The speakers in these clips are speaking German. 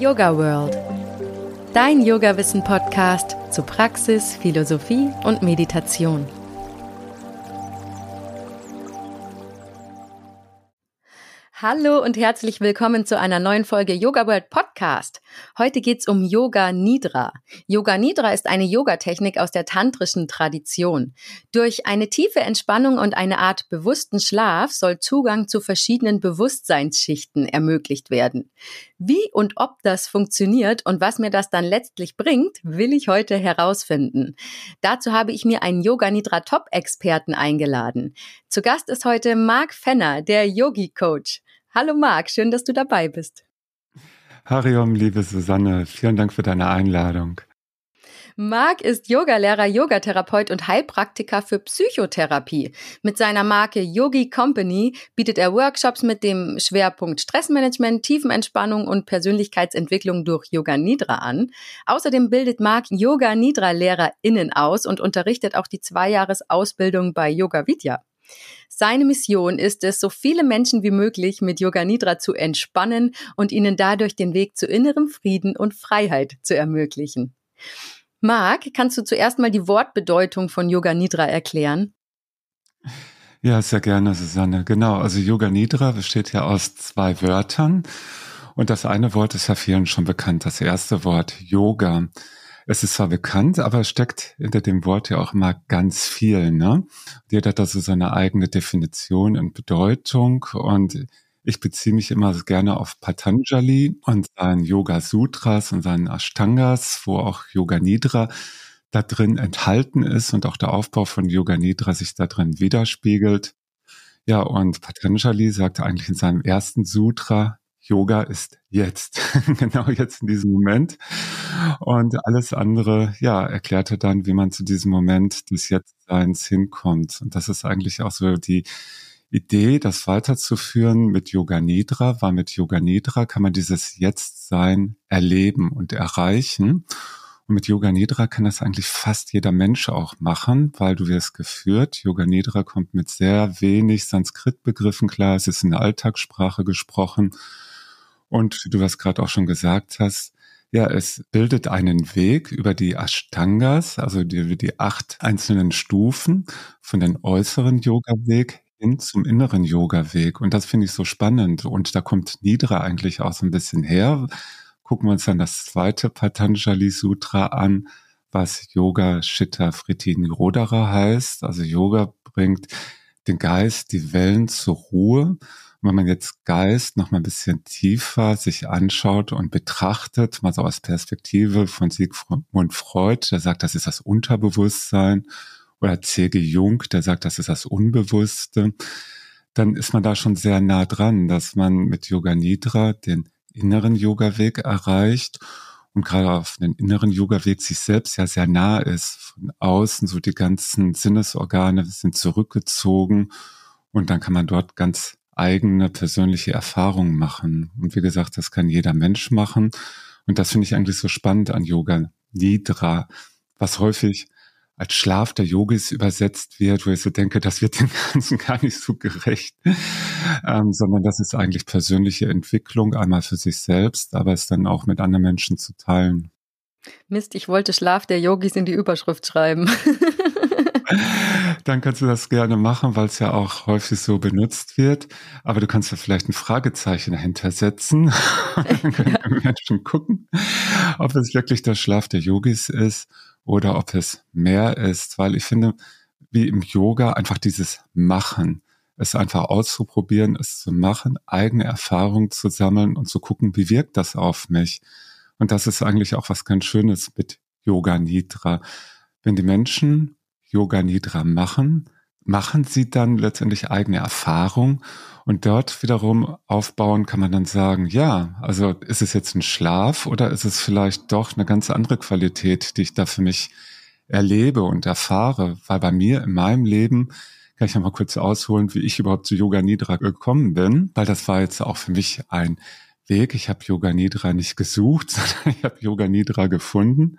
Yoga World. Dein Yoga-Wissen-Podcast zu Praxis, Philosophie und Meditation. Hallo und herzlich willkommen zu einer neuen Folge Yoga World Podcast. Heute geht's um Yoga Nidra. Yoga Nidra ist eine Yogatechnik aus der tantrischen Tradition. Durch eine tiefe Entspannung und eine Art bewussten Schlaf soll Zugang zu verschiedenen Bewusstseinsschichten ermöglicht werden. Wie und ob das funktioniert und was mir das dann letztlich bringt, will ich heute herausfinden. Dazu habe ich mir einen Yoga Nidra Top Experten eingeladen. Zu Gast ist heute Marc Fenner, der Yogi Coach. Hallo Marc, schön, dass du dabei bist. Hariom, liebe Susanne, vielen Dank für deine Einladung. Marc ist Yogalehrer, Yogatherapeut und Heilpraktiker für Psychotherapie. Mit seiner Marke Yogi Company bietet er Workshops mit dem Schwerpunkt Stressmanagement, Tiefenentspannung und Persönlichkeitsentwicklung durch Yoga Nidra an. Außerdem bildet Marc Yoga Nidra LehrerInnen aus und unterrichtet auch die Zweijahresausbildung bei Yoga Vidya. Seine Mission ist es, so viele Menschen wie möglich mit Yoga Nidra zu entspannen und ihnen dadurch den Weg zu innerem Frieden und Freiheit zu ermöglichen. Marc, kannst du zuerst mal die Wortbedeutung von Yoga Nidra erklären? Ja, sehr gerne, Susanne. Genau, also Yoga Nidra besteht ja aus zwei Wörtern. Und das eine Wort ist ja vielen schon bekannt, das erste Wort Yoga. Es ist zwar bekannt, aber es steckt hinter dem Wort ja auch immer ganz viel. Ne? Jeder hat also seine eigene Definition und Bedeutung und ich beziehe mich immer gerne auf Patanjali und seinen Yoga Sutras und seinen Ashtangas, wo auch Yoga Nidra da drin enthalten ist und auch der Aufbau von Yoga Nidra sich da drin widerspiegelt. Ja, und Patanjali sagte eigentlich in seinem ersten Sutra, Yoga ist jetzt, genau jetzt in diesem Moment. Und alles andere, ja, erklärte dann, wie man zu diesem Moment des Jetztseins hinkommt. Und das ist eigentlich auch so die Idee, das weiterzuführen mit Yoga Nidra, weil mit Yoga Nidra kann man dieses Jetztsein erleben und erreichen. Und mit Yoga Nidra kann das eigentlich fast jeder Mensch auch machen, weil du wirst geführt. Yoga Nidra kommt mit sehr wenig Sanskrit-Begriffen klar. Es ist in der Alltagssprache gesprochen. Und wie du was gerade auch schon gesagt hast, ja, es bildet einen Weg über die Ashtangas, also die, die acht einzelnen Stufen von den äußeren Yoga-Weg hin zum inneren Yoga-Weg. Und das finde ich so spannend. Und da kommt Nidra eigentlich auch so ein bisschen her. Gucken wir uns dann das zweite Patanjali Sutra an, was Yoga Chitta Fritti Nirodhara heißt. Also Yoga bringt den Geist, die Wellen zur Ruhe wenn man jetzt Geist noch mal ein bisschen tiefer sich anschaut und betrachtet, mal so aus Perspektive von Sigmund Freud, der sagt, das ist das Unterbewusstsein, oder C.G. Jung, der sagt, das ist das Unbewusste, dann ist man da schon sehr nah dran, dass man mit Yoga Nidra den inneren Yoga-Weg erreicht und gerade auf den inneren Yoga-Weg sich selbst ja sehr nah ist. Von außen so die ganzen Sinnesorgane sind zurückgezogen und dann kann man dort ganz eigene persönliche Erfahrungen machen. Und wie gesagt, das kann jeder Mensch machen. Und das finde ich eigentlich so spannend an Yoga Nidra, was häufig als Schlaf der Yogis übersetzt wird, wo ich so denke, das wird dem Ganzen gar nicht so gerecht, ähm, sondern das ist eigentlich persönliche Entwicklung, einmal für sich selbst, aber es dann auch mit anderen Menschen zu teilen. Mist, ich wollte Schlaf der Yogis in die Überschrift schreiben. Dann kannst du das gerne machen, weil es ja auch häufig so benutzt wird. Aber du kannst ja vielleicht ein Fragezeichen dahinter setzen. Dann können ja. Menschen gucken, ob es wirklich der Schlaf der Yogis ist oder ob es mehr ist. Weil ich finde, wie im Yoga einfach dieses Machen, es einfach auszuprobieren, es zu machen, eigene Erfahrungen zu sammeln und zu gucken, wie wirkt das auf mich. Und das ist eigentlich auch was ganz Schönes mit Yoga Nidra. Wenn die Menschen Yoga Nidra machen, machen sie dann letztendlich eigene Erfahrung und dort wiederum aufbauen kann man dann sagen, ja, also ist es jetzt ein Schlaf oder ist es vielleicht doch eine ganz andere Qualität, die ich da für mich erlebe und erfahre, weil bei mir in meinem Leben kann ich ja mal kurz ausholen, wie ich überhaupt zu Yoga Nidra gekommen bin, weil das war jetzt auch für mich ein Weg. Ich habe Yoga Nidra nicht gesucht, sondern ich habe Yoga Nidra gefunden.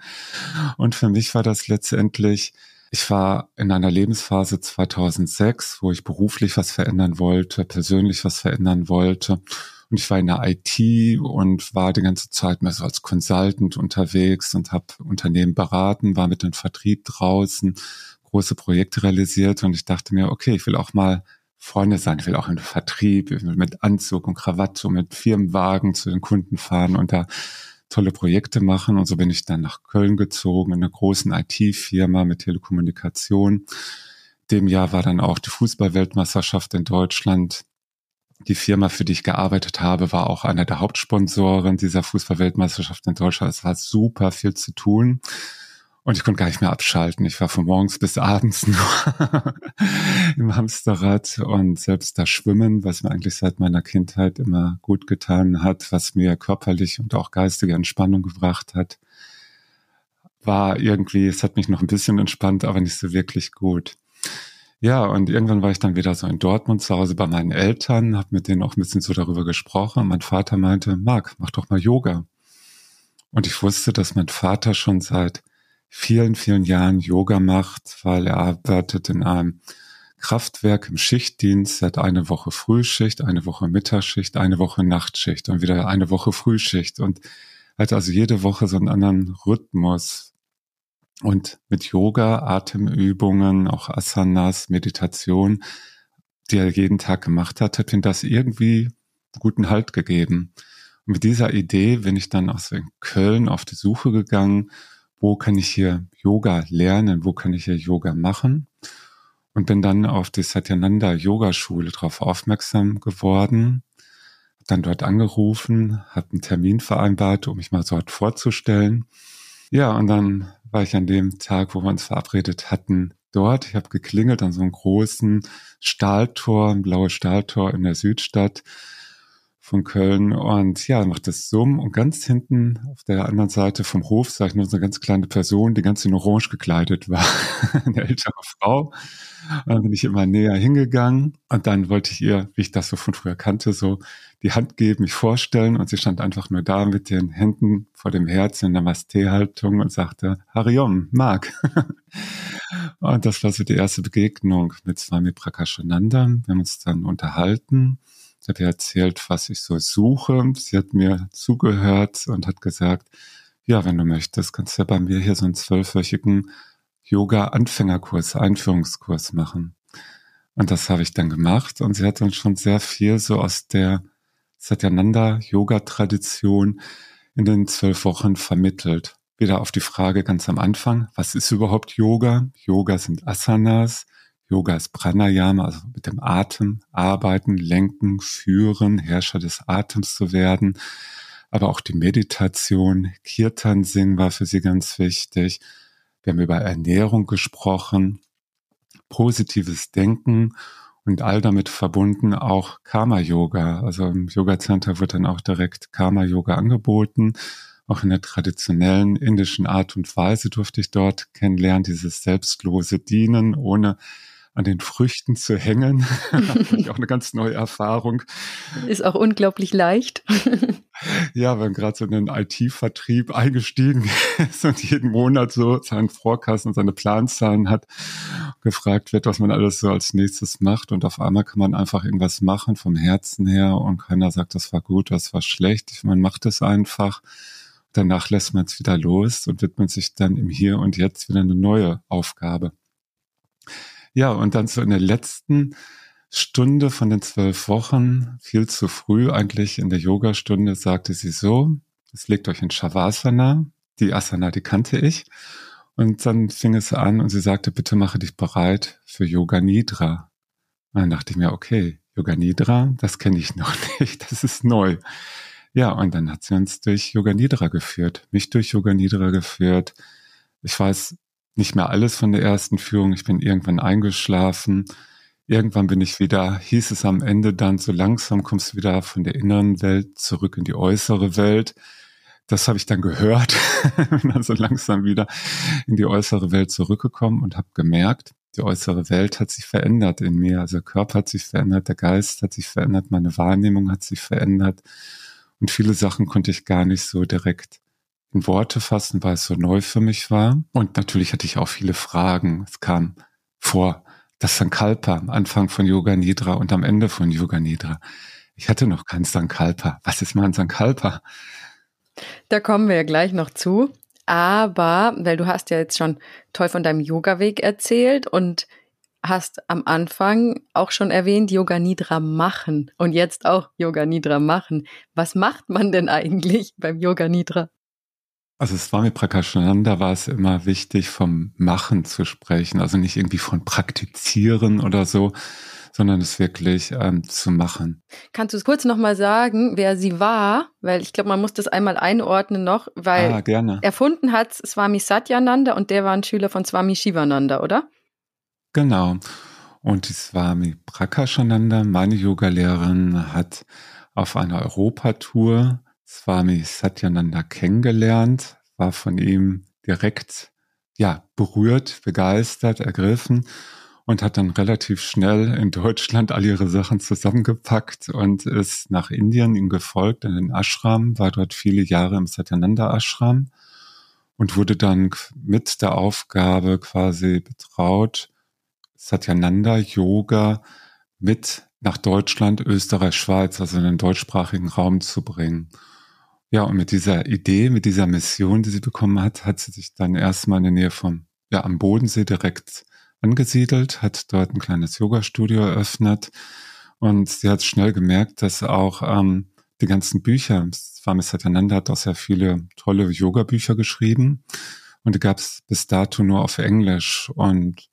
Und für mich war das letztendlich ich war in einer Lebensphase 2006, wo ich beruflich was verändern wollte, persönlich was verändern wollte. Und ich war in der IT und war die ganze Zeit mehr so als Consultant unterwegs und habe Unternehmen beraten, war mit dem Vertrieb draußen, große Projekte realisiert und ich dachte mir, okay, ich will auch mal vorne sein, ich will auch im Vertrieb, mit Anzug und Krawatte, mit Firmenwagen zu den Kunden fahren und da tolle Projekte machen. Und so bin ich dann nach Köln gezogen, in einer großen IT-Firma mit Telekommunikation. Dem Jahr war dann auch die Fußballweltmeisterschaft in Deutschland die Firma, für die ich gearbeitet habe, war auch einer der Hauptsponsoren dieser Fußballweltmeisterschaft in Deutschland. Es war super viel zu tun. Und ich konnte gar nicht mehr abschalten. Ich war von morgens bis abends nur im Hamsterrad und selbst das Schwimmen, was mir eigentlich seit meiner Kindheit immer gut getan hat, was mir körperlich und auch geistige Entspannung gebracht hat, war irgendwie, es hat mich noch ein bisschen entspannt, aber nicht so wirklich gut. Ja, und irgendwann war ich dann wieder so in Dortmund zu Hause bei meinen Eltern, habe mit denen auch ein bisschen so darüber gesprochen. mein Vater meinte, Marc, mach doch mal Yoga. Und ich wusste, dass mein Vater schon seit vielen, vielen Jahren Yoga macht, weil er arbeitet in einem Kraftwerk im Schichtdienst. Er hat eine Woche Frühschicht, eine Woche Mittagsschicht, eine Woche Nachtschicht und wieder eine Woche Frühschicht und hat also jede Woche so einen anderen Rhythmus, und mit Yoga, Atemübungen, auch Asanas, Meditation, die er jeden Tag gemacht hat, hat ihm das irgendwie guten Halt gegeben. Und mit dieser Idee bin ich dann aus Köln auf die Suche gegangen, wo kann ich hier Yoga lernen, wo kann ich hier Yoga machen? Und bin dann auf die Satyananda Yoga Schule darauf aufmerksam geworden, dann dort angerufen, habe einen Termin vereinbart, um mich mal dort vorzustellen. Ja, und dann war ich an dem Tag, wo wir uns verabredet hatten, dort. Ich habe geklingelt an so einem großen Stahltor, ein blaues Stahltor in der Südstadt von Köln und ja, macht das Summ und ganz hinten auf der anderen Seite vom Hof sah ich nur so eine ganz kleine Person, die ganz in Orange gekleidet war, eine ältere Frau. Und dann bin ich immer näher hingegangen und dann wollte ich ihr, wie ich das so von früher kannte, so die Hand geben, mich vorstellen und sie stand einfach nur da mit den Händen vor dem Herz in Namaste-Haltung und sagte, Hariom, Mark. und das war so die erste Begegnung mit Swami Prakashananda. Wir haben uns dann unterhalten habe ihr erzählt, was ich so suche. Sie hat mir zugehört und hat gesagt, ja, wenn du möchtest, kannst du ja bei mir hier so einen zwölfwöchigen Yoga-Anfängerkurs, Einführungskurs machen. Und das habe ich dann gemacht und sie hat dann schon sehr viel so aus der Satyananda-Yoga-Tradition in den zwölf Wochen vermittelt. Wieder auf die Frage ganz am Anfang, was ist überhaupt Yoga? Yoga sind Asanas, Yoga ist Pranayama, also mit dem Atem arbeiten, lenken, führen, Herrscher des Atems zu werden. Aber auch die Meditation, Kirtan singen war für sie ganz wichtig. Wir haben über Ernährung gesprochen, positives Denken und all damit verbunden auch Karma-Yoga. Also im Yoga-Center wird dann auch direkt Karma-Yoga angeboten. Auch in der traditionellen indischen Art und Weise durfte ich dort kennenlernen, dieses selbstlose Dienen ohne an den Früchten zu hängen. ich auch eine ganz neue Erfahrung. Ist auch unglaublich leicht. ja, wenn gerade so in den IT-Vertrieb eingestiegen ist und jeden Monat so seinen Vorkassen und seine Planzahlen hat, gefragt wird, was man alles so als nächstes macht. Und auf einmal kann man einfach irgendwas machen vom Herzen her und keiner sagt, das war gut, das war schlecht. Man macht es einfach. Danach lässt man es wieder los und widmet sich dann im Hier und Jetzt wieder eine neue Aufgabe. Ja, und dann so in der letzten Stunde von den zwölf Wochen, viel zu früh eigentlich in der Yogastunde, sagte sie so, es legt euch in Shavasana, die Asana, die kannte ich. Und dann fing es an und sie sagte, bitte mache dich bereit für Yoga Nidra. Und dann dachte ich mir, okay, Yoga Nidra, das kenne ich noch nicht, das ist neu. Ja, und dann hat sie uns durch Yoga Nidra geführt, mich durch Yoga Nidra geführt. Ich weiß nicht mehr alles von der ersten Führung. Ich bin irgendwann eingeschlafen. Irgendwann bin ich wieder, hieß es am Ende dann, so langsam kommst du wieder von der inneren Welt zurück in die äußere Welt. Das habe ich dann gehört, bin dann so langsam wieder in die äußere Welt zurückgekommen und habe gemerkt, die äußere Welt hat sich verändert in mir. Also der Körper hat sich verändert, der Geist hat sich verändert, meine Wahrnehmung hat sich verändert. Und viele Sachen konnte ich gar nicht so direkt in Worte fassen, weil es so neu für mich war. Und natürlich hatte ich auch viele Fragen. Es kam vor das Sankalpa am Anfang von Yoga Nidra und am Ende von Yoga Nidra. Ich hatte noch keinen Sankalpa. Was ist mal ein Sankalpa? Da kommen wir ja gleich noch zu. Aber, weil du hast ja jetzt schon toll von deinem Yoga-Weg erzählt und hast am Anfang auch schon erwähnt, Yoga Nidra machen und jetzt auch Yoga Nidra machen. Was macht man denn eigentlich beim Yoga Nidra? Also Swami Prakashananda war es immer wichtig, vom Machen zu sprechen, also nicht irgendwie von Praktizieren oder so, sondern es wirklich ähm, zu machen. Kannst du es kurz nochmal sagen, wer sie war? Weil ich glaube, man muss das einmal einordnen noch, weil ah, gerne. erfunden hat Swami Satyananda und der war ein Schüler von Swami Shivananda, oder? Genau. Und die Swami Prakashananda, meine Yogalehrerin, hat auf einer Europatour Swami Satyananda kennengelernt, war von ihm direkt ja, berührt, begeistert, ergriffen und hat dann relativ schnell in Deutschland all ihre Sachen zusammengepackt und ist nach Indien ihm gefolgt in den Ashram, war dort viele Jahre im Satyananda Ashram und wurde dann mit der Aufgabe quasi betraut, Satyananda Yoga mit nach Deutschland, Österreich, Schweiz, also in den deutschsprachigen Raum zu bringen. Ja, und mit dieser Idee, mit dieser Mission, die sie bekommen hat, hat sie sich dann erstmal in der Nähe von, ja, am Bodensee direkt angesiedelt, hat dort ein kleines Yoga-Studio eröffnet. Und sie hat schnell gemerkt, dass auch ähm, die ganzen Bücher, Swami Satyananda hat auch sehr viele tolle Yoga-Bücher geschrieben und die gab es bis dato nur auf Englisch. Und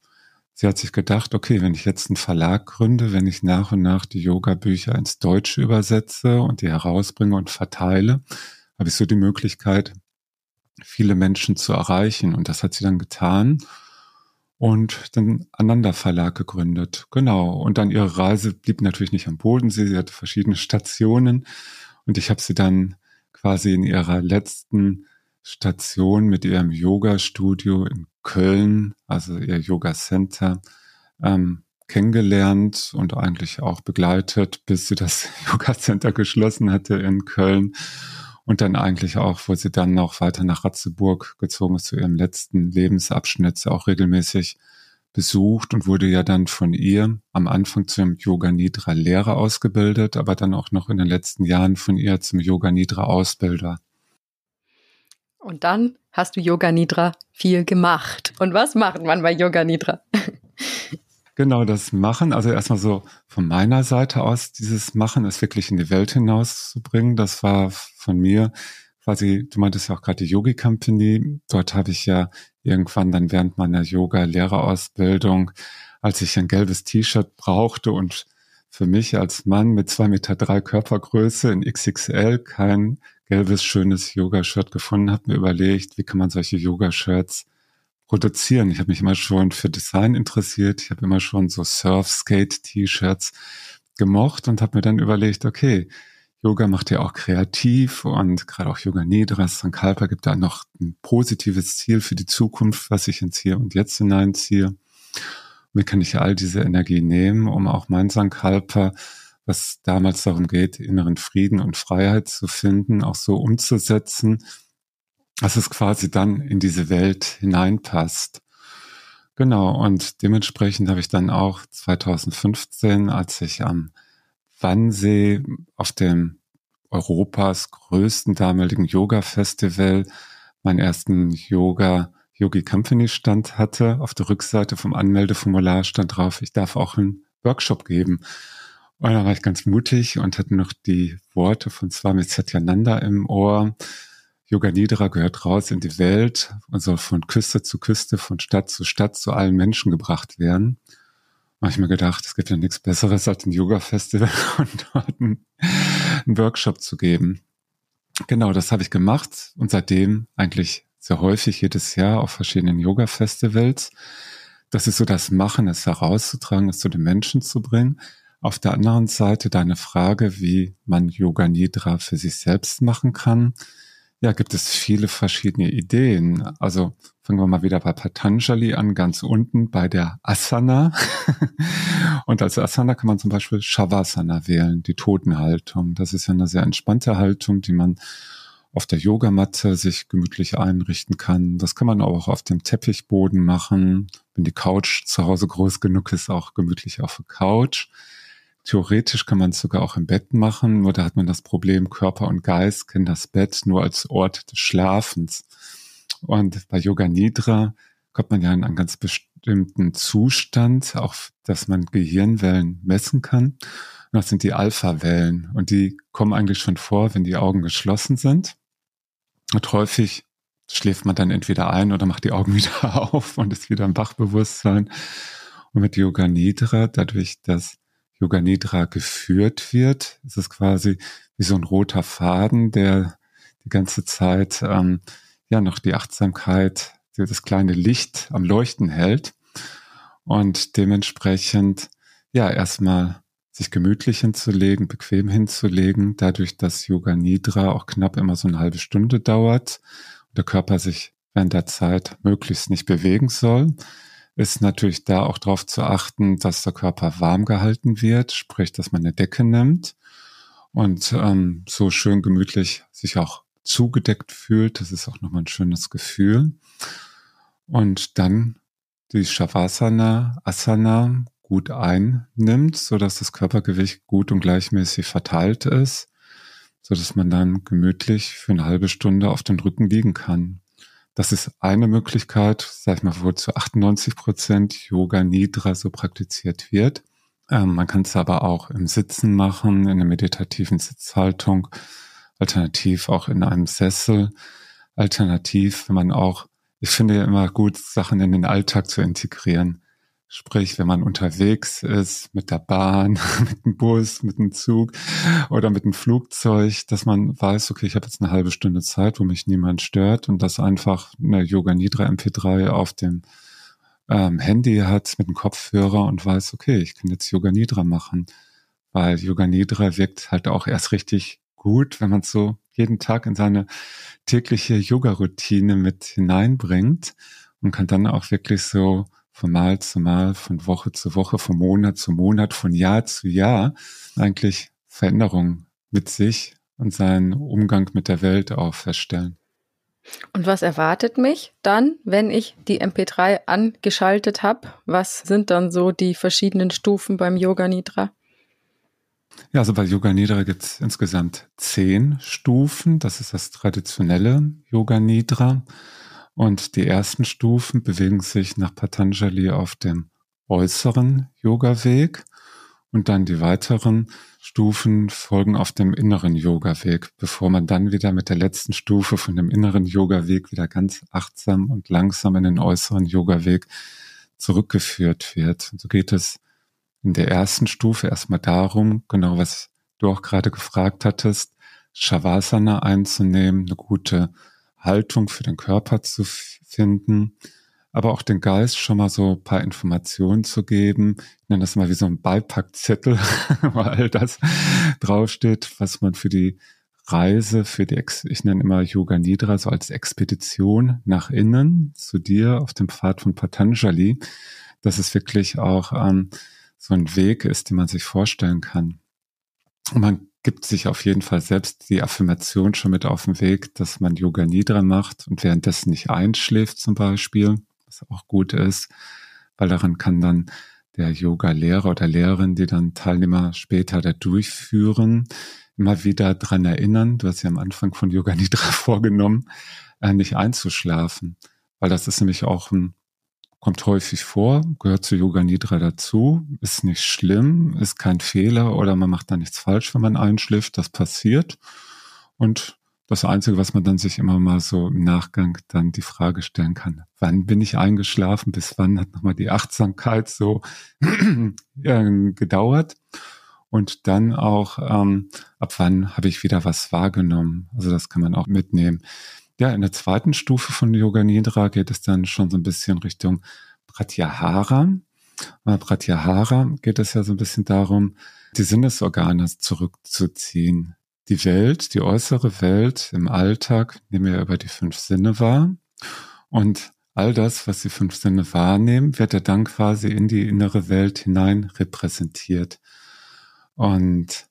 sie hat sich gedacht, okay, wenn ich jetzt einen Verlag gründe, wenn ich nach und nach die Yoga-Bücher ins Deutsche übersetze und die herausbringe und verteile, habe ich so die Möglichkeit, viele Menschen zu erreichen. Und das hat sie dann getan und den Ananda Verlag gegründet. Genau. Und dann ihre Reise blieb natürlich nicht am Bodensee. Sie hatte verschiedene Stationen und ich habe sie dann quasi in ihrer letzten Station mit ihrem Yoga-Studio in Köln, also ihr Yoga Center, ähm, kennengelernt und eigentlich auch begleitet, bis sie das Yoga Center geschlossen hatte in Köln. Und dann eigentlich auch, wo sie dann noch weiter nach Ratzeburg gezogen ist, zu ihrem letzten Lebensabschnitt, auch regelmäßig besucht und wurde ja dann von ihr am Anfang zum Yoga Nidra Lehrer ausgebildet, aber dann auch noch in den letzten Jahren von ihr zum Yoga Nidra Ausbilder. Und dann hast du Yoga Nidra viel gemacht. Und was macht man bei Yoga Nidra? Genau, das Machen, also erstmal so von meiner Seite aus, dieses Machen ist wirklich in die Welt hinauszubringen. Das war von mir quasi, du meintest ja auch gerade die Yogi Company. Dort habe ich ja irgendwann dann während meiner Yoga-Lehrerausbildung, als ich ein gelbes T-Shirt brauchte und für mich als Mann mit zwei Meter drei Körpergröße in XXL kein gelbes, schönes Yoga-Shirt gefunden habe, mir überlegt, wie kann man solche Yoga-Shirts produzieren. Ich habe mich immer schon für Design interessiert. Ich habe immer schon so Surf-Skate-T-Shirts gemocht und habe mir dann überlegt, okay, Yoga macht ja auch kreativ und gerade auch Yoga Nidra, Sankalpa gibt da noch ein positives Ziel für die Zukunft, was ich ins Hier und Jetzt hineinziehe. Wie kann ich all diese Energie nehmen, um auch mein Sankalpa was damals darum geht, inneren Frieden und Freiheit zu finden, auch so umzusetzen, dass es quasi dann in diese Welt hineinpasst. Genau, und dementsprechend habe ich dann auch 2015, als ich am Wannsee auf dem Europas größten damaligen Yoga-Festival meinen ersten Yoga Yogi Company Stand hatte. Auf der Rückseite vom Anmeldeformular stand drauf, ich darf auch einen Workshop geben. Und da war ich ganz mutig und hatte noch die Worte von Swami Satyananda im Ohr. Yoga Nidra gehört raus in die Welt und soll von Küste zu Küste, von Stadt zu Stadt zu allen Menschen gebracht werden. Habe ich mir gedacht, es gibt ja nichts Besseres als ein Yoga-Festival und dort einen, einen Workshop zu geben. Genau, das habe ich gemacht und seitdem eigentlich sehr häufig jedes Jahr auf verschiedenen Yoga-Festivals. Das ist so das Machen, es herauszutragen, es zu den Menschen zu bringen. Auf der anderen Seite deine Frage, wie man Yoga Nidra für sich selbst machen kann. Ja, gibt es viele verschiedene Ideen. Also fangen wir mal wieder bei Patanjali an, ganz unten bei der Asana. Und als Asana kann man zum Beispiel Shavasana wählen, die Totenhaltung. Das ist ja eine sehr entspannte Haltung, die man auf der Yogamatte sich gemütlich einrichten kann. Das kann man auch auf dem Teppichboden machen. Wenn die Couch zu Hause groß genug ist, auch gemütlich auf der Couch. Theoretisch kann man es sogar auch im Bett machen, nur da hat man das Problem, Körper und Geist kennen das Bett nur als Ort des Schlafens. Und bei Yoga Nidra kommt man ja in einen ganz bestimmten Zustand, auch dass man Gehirnwellen messen kann. Und das sind die Alpha-Wellen. Und die kommen eigentlich schon vor, wenn die Augen geschlossen sind. Und häufig schläft man dann entweder ein oder macht die Augen wieder auf und ist wieder im Wachbewusstsein. Und mit Yoga Nidra, dadurch, dass Yoga Nidra geführt wird. Es ist quasi wie so ein roter Faden, der die ganze Zeit ähm, ja noch die Achtsamkeit, das kleine Licht am Leuchten hält und dementsprechend ja erstmal sich gemütlich hinzulegen, bequem hinzulegen, dadurch, dass Yoga Nidra auch knapp immer so eine halbe Stunde dauert und der Körper sich während der Zeit möglichst nicht bewegen soll ist natürlich da auch darauf zu achten, dass der Körper warm gehalten wird, sprich, dass man eine Decke nimmt und ähm, so schön gemütlich sich auch zugedeckt fühlt. Das ist auch nochmal ein schönes Gefühl. Und dann die Shavasana, Asana gut einnimmt, so dass das Körpergewicht gut und gleichmäßig verteilt ist, so dass man dann gemütlich für eine halbe Stunde auf den Rücken liegen kann. Das ist eine Möglichkeit, sag ich mal, wo zu 98 Prozent Yoga Nidra so praktiziert wird. Ähm, man kann es aber auch im Sitzen machen, in einer meditativen Sitzhaltung, alternativ auch in einem Sessel, alternativ, wenn man auch, ich finde ja immer gut, Sachen in den Alltag zu integrieren. Sprich, wenn man unterwegs ist mit der Bahn, mit dem Bus, mit dem Zug oder mit dem Flugzeug, dass man weiß, okay, ich habe jetzt eine halbe Stunde Zeit, wo mich niemand stört und das einfach eine Yoga Nidra MP3 auf dem ähm, Handy hat mit dem Kopfhörer und weiß, okay, ich kann jetzt Yoga Nidra machen, weil Yoga Nidra wirkt halt auch erst richtig gut, wenn man es so jeden Tag in seine tägliche Yoga-Routine mit hineinbringt und kann dann auch wirklich so von Mal zu Mal, von Woche zu Woche, von Monat zu Monat, von Jahr zu Jahr eigentlich Veränderungen mit sich und seinen Umgang mit der Welt auch feststellen. Und was erwartet mich dann, wenn ich die MP3 angeschaltet habe? Was sind dann so die verschiedenen Stufen beim Yoga Nidra? Ja, also bei Yoga Nidra gibt es insgesamt zehn Stufen. Das ist das traditionelle Yoga Nidra. Und die ersten Stufen bewegen sich nach Patanjali auf dem äußeren Yoga-Weg und dann die weiteren Stufen folgen auf dem inneren Yoga-Weg, bevor man dann wieder mit der letzten Stufe von dem inneren Yoga-Weg wieder ganz achtsam und langsam in den äußeren Yoga-Weg zurückgeführt wird. Und so geht es in der ersten Stufe erstmal darum, genau was du auch gerade gefragt hattest, Shavasana einzunehmen, eine gute Haltung für den Körper zu finden, aber auch den Geist schon mal so ein paar Informationen zu geben. Ich nenne das mal wie so ein Beipackzettel, weil all das draufsteht, was man für die Reise, für die, Ex ich nenne immer Yoga Nidra so als Expedition nach innen zu dir auf dem Pfad von Patanjali, dass es wirklich auch ähm, so ein Weg ist, den man sich vorstellen kann. Und man gibt sich auf jeden Fall selbst die Affirmation schon mit auf den Weg, dass man Yoga Nidra macht und währenddessen nicht einschläft zum Beispiel, was auch gut ist, weil daran kann dann der Yoga-Lehrer oder Lehrerin, die dann Teilnehmer später da durchführen, immer wieder dran erinnern, du hast ja am Anfang von Yoga Nidra vorgenommen, äh, nicht einzuschlafen, weil das ist nämlich auch ein kommt häufig vor, gehört zu Yoga Nidra dazu, ist nicht schlimm, ist kein Fehler oder man macht da nichts falsch, wenn man einschläft, das passiert. Und das Einzige, was man dann sich immer mal so im Nachgang dann die Frage stellen kann, wann bin ich eingeschlafen, bis wann hat nochmal die Achtsamkeit so gedauert und dann auch, ähm, ab wann habe ich wieder was wahrgenommen. Also das kann man auch mitnehmen. Ja, in der zweiten Stufe von Yoga Nidra geht es dann schon so ein bisschen Richtung Pratyahara. Bei Pratyahara geht es ja so ein bisschen darum, die Sinnesorgane zurückzuziehen. Die Welt, die äußere Welt im Alltag nehmen wir über die fünf Sinne wahr. Und all das, was die fünf Sinne wahrnehmen, wird ja dann quasi in die innere Welt hinein repräsentiert. Und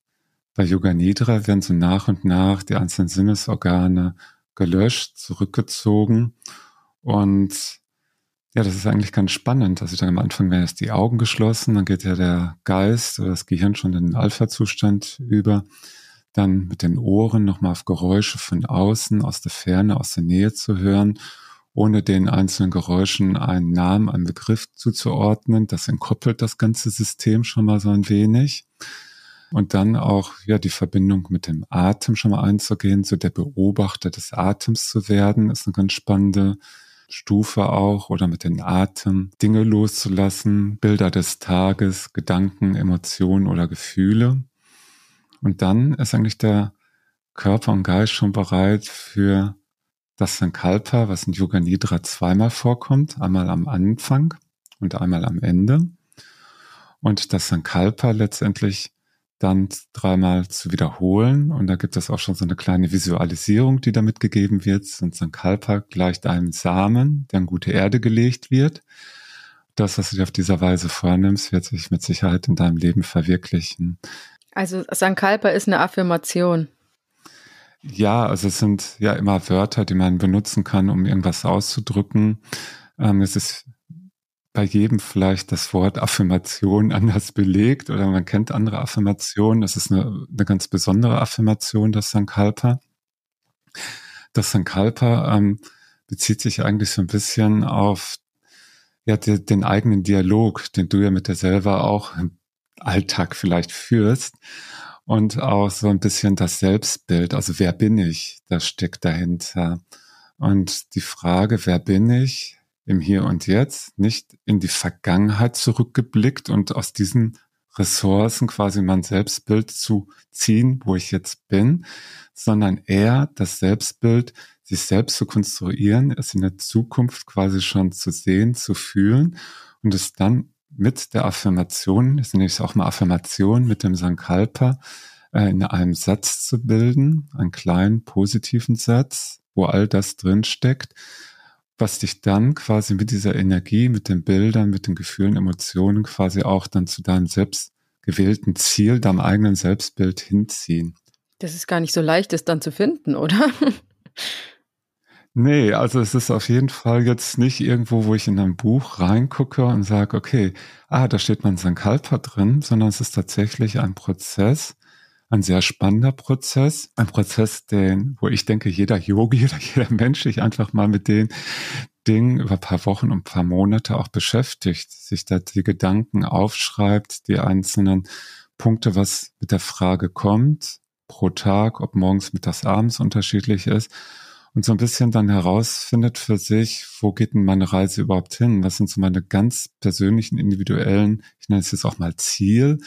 bei Yoga Nidra werden so nach und nach die einzelnen Sinnesorgane gelöscht, zurückgezogen und Ja, das ist eigentlich ganz spannend. Also dann am Anfang werden jetzt die Augen geschlossen, dann geht ja der Geist oder das Gehirn schon in den Alpha-Zustand über. Dann mit den Ohren nochmal auf Geräusche von außen, aus der Ferne, aus der Nähe zu hören, ohne den einzelnen Geräuschen einen Namen, einen Begriff zuzuordnen. Das entkoppelt das ganze System schon mal so ein wenig. Und dann auch, ja, die Verbindung mit dem Atem schon mal einzugehen, so der Beobachter des Atems zu werden, ist eine ganz spannende Stufe auch oder mit dem Atem Dinge loszulassen, Bilder des Tages, Gedanken, Emotionen oder Gefühle. Und dann ist eigentlich der Körper und Geist schon bereit für das Sankalpa, was in Yoga Nidra zweimal vorkommt, einmal am Anfang und einmal am Ende. Und das Sankalpa letztendlich dann dreimal zu wiederholen. Und da gibt es auch schon so eine kleine Visualisierung, die damit gegeben wird. Und Sankalpa gleicht einem Samen, der in gute Erde gelegt wird. Das, was du dir auf dieser Weise vornimmst, wird sich mit Sicherheit in deinem Leben verwirklichen. Also Sankalpa ist eine Affirmation. Ja, also es sind ja immer Wörter, die man benutzen kann, um irgendwas auszudrücken. Ähm, es ist bei jedem vielleicht das Wort Affirmation anders belegt oder man kennt andere Affirmationen. Das ist eine, eine ganz besondere Affirmation, das Sankalpa. Das Sankalpa ähm, bezieht sich eigentlich so ein bisschen auf ja, die, den eigenen Dialog, den du ja mit dir selber auch im Alltag vielleicht führst. Und auch so ein bisschen das Selbstbild, also wer bin ich, das steckt dahinter. Und die Frage, wer bin ich, im Hier und Jetzt, nicht in die Vergangenheit zurückgeblickt und aus diesen Ressourcen quasi mein Selbstbild zu ziehen, wo ich jetzt bin, sondern eher das Selbstbild, sich selbst zu konstruieren, es in der Zukunft quasi schon zu sehen, zu fühlen und es dann mit der Affirmation, das nenne ich auch mal Affirmation mit dem Sankalpa, äh, in einem Satz zu bilden, einen kleinen positiven Satz, wo all das drin steckt, was dich dann quasi mit dieser Energie, mit den Bildern, mit den Gefühlen, Emotionen quasi auch dann zu deinem selbst gewählten Ziel, deinem eigenen Selbstbild hinziehen. Das ist gar nicht so leicht, es dann zu finden, oder? Nee, also es ist auf jeden Fall jetzt nicht irgendwo, wo ich in ein Buch reingucke und sage, okay, ah, da steht man Sankalpa drin, sondern es ist tatsächlich ein Prozess, ein sehr spannender Prozess, ein Prozess, den, wo ich denke, jeder Yogi oder jeder Mensch sich einfach mal mit den Dingen über ein paar Wochen und ein paar Monate auch beschäftigt, sich da die Gedanken aufschreibt, die einzelnen Punkte, was mit der Frage kommt, pro Tag, ob morgens, mittags, abends unterschiedlich ist und so ein bisschen dann herausfindet für sich, wo geht denn meine Reise überhaupt hin? Was sind so meine ganz persönlichen, individuellen, ich nenne es jetzt auch mal Ziel.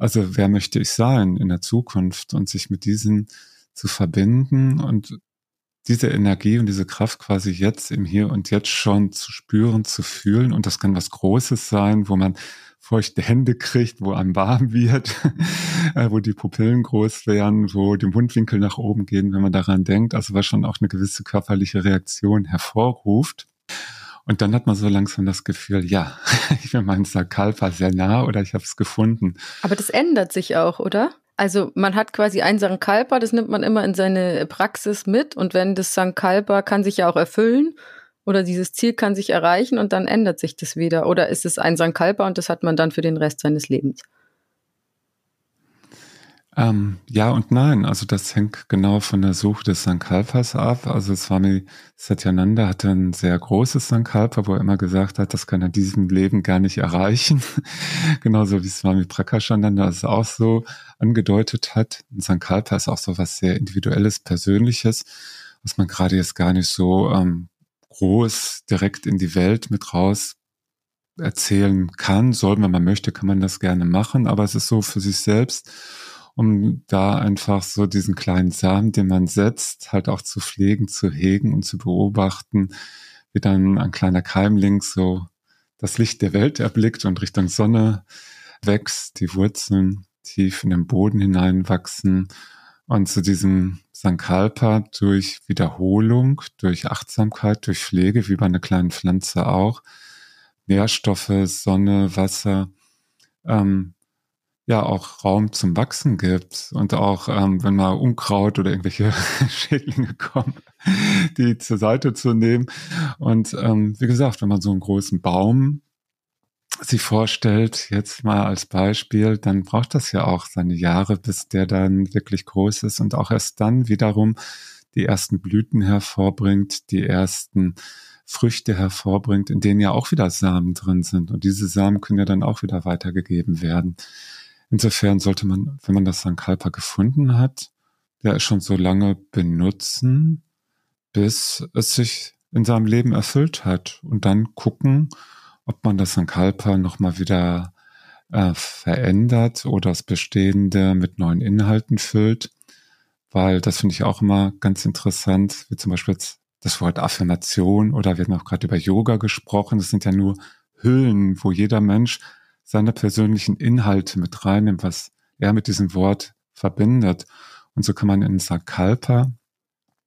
Also wer möchte ich sein in der Zukunft und sich mit diesen zu verbinden und diese Energie und diese Kraft quasi jetzt im Hier und Jetzt schon zu spüren, zu fühlen. Und das kann was Großes sein, wo man feuchte Hände kriegt, wo einem warm wird, äh, wo die Pupillen groß werden, wo die Mundwinkel nach oben gehen, wenn man daran denkt. Also was schon auch eine gewisse körperliche Reaktion hervorruft. Und dann hat man so langsam das Gefühl, ja, ich bin meinem Sakalpa sehr nah oder ich habe es gefunden. Aber das ändert sich auch, oder? Also man hat quasi ein Sankalpa, das nimmt man immer in seine Praxis mit und wenn das Sankalpa kann sich ja auch erfüllen oder dieses Ziel kann sich erreichen und dann ändert sich das wieder. Oder ist es ein Sankalpa und das hat man dann für den Rest seines Lebens? Ähm, ja und nein. Also das hängt genau von der Suche des Sankalpas ab. Also Swami Satyananda hatte ein sehr großes Sankalpa, wo er immer gesagt hat, das kann er diesem Leben gar nicht erreichen. Genauso wie Swami Prakashananda es auch so angedeutet hat. Ein Sankalpa ist auch so was sehr Individuelles, Persönliches, was man gerade jetzt gar nicht so ähm, groß direkt in die Welt mit raus erzählen kann. Soll, wenn man möchte, kann man das gerne machen, aber es ist so für sich selbst, um da einfach so diesen kleinen Samen, den man setzt, halt auch zu pflegen, zu hegen und zu beobachten, wie dann ein kleiner Keimling so das Licht der Welt erblickt und Richtung Sonne wächst, die Wurzeln tief in den Boden hineinwachsen und zu diesem Sankalpa durch Wiederholung, durch Achtsamkeit, durch Pflege, wie bei einer kleinen Pflanze auch, Nährstoffe, Sonne, Wasser, ähm, ja auch Raum zum Wachsen gibt und auch ähm, wenn mal Unkraut oder irgendwelche Schädlinge kommen, die zur Seite zu nehmen. Und ähm, wie gesagt, wenn man so einen großen Baum sich vorstellt, jetzt mal als Beispiel, dann braucht das ja auch seine Jahre, bis der dann wirklich groß ist und auch erst dann wiederum die ersten Blüten hervorbringt, die ersten Früchte hervorbringt, in denen ja auch wieder Samen drin sind. Und diese Samen können ja dann auch wieder weitergegeben werden. Insofern sollte man, wenn man das Sankalpa gefunden hat, der es schon so lange benutzen, bis es sich in seinem Leben erfüllt hat und dann gucken, ob man das Sankalpa nochmal wieder äh, verändert oder das Bestehende mit neuen Inhalten füllt, weil das finde ich auch immer ganz interessant, wie zum Beispiel jetzt das Wort Affirmation oder wir haben auch gerade über Yoga gesprochen, das sind ja nur Hüllen, wo jeder Mensch seine persönlichen Inhalte mit reinnimmt, was er mit diesem Wort verbindet. Und so kann man in Sakalpa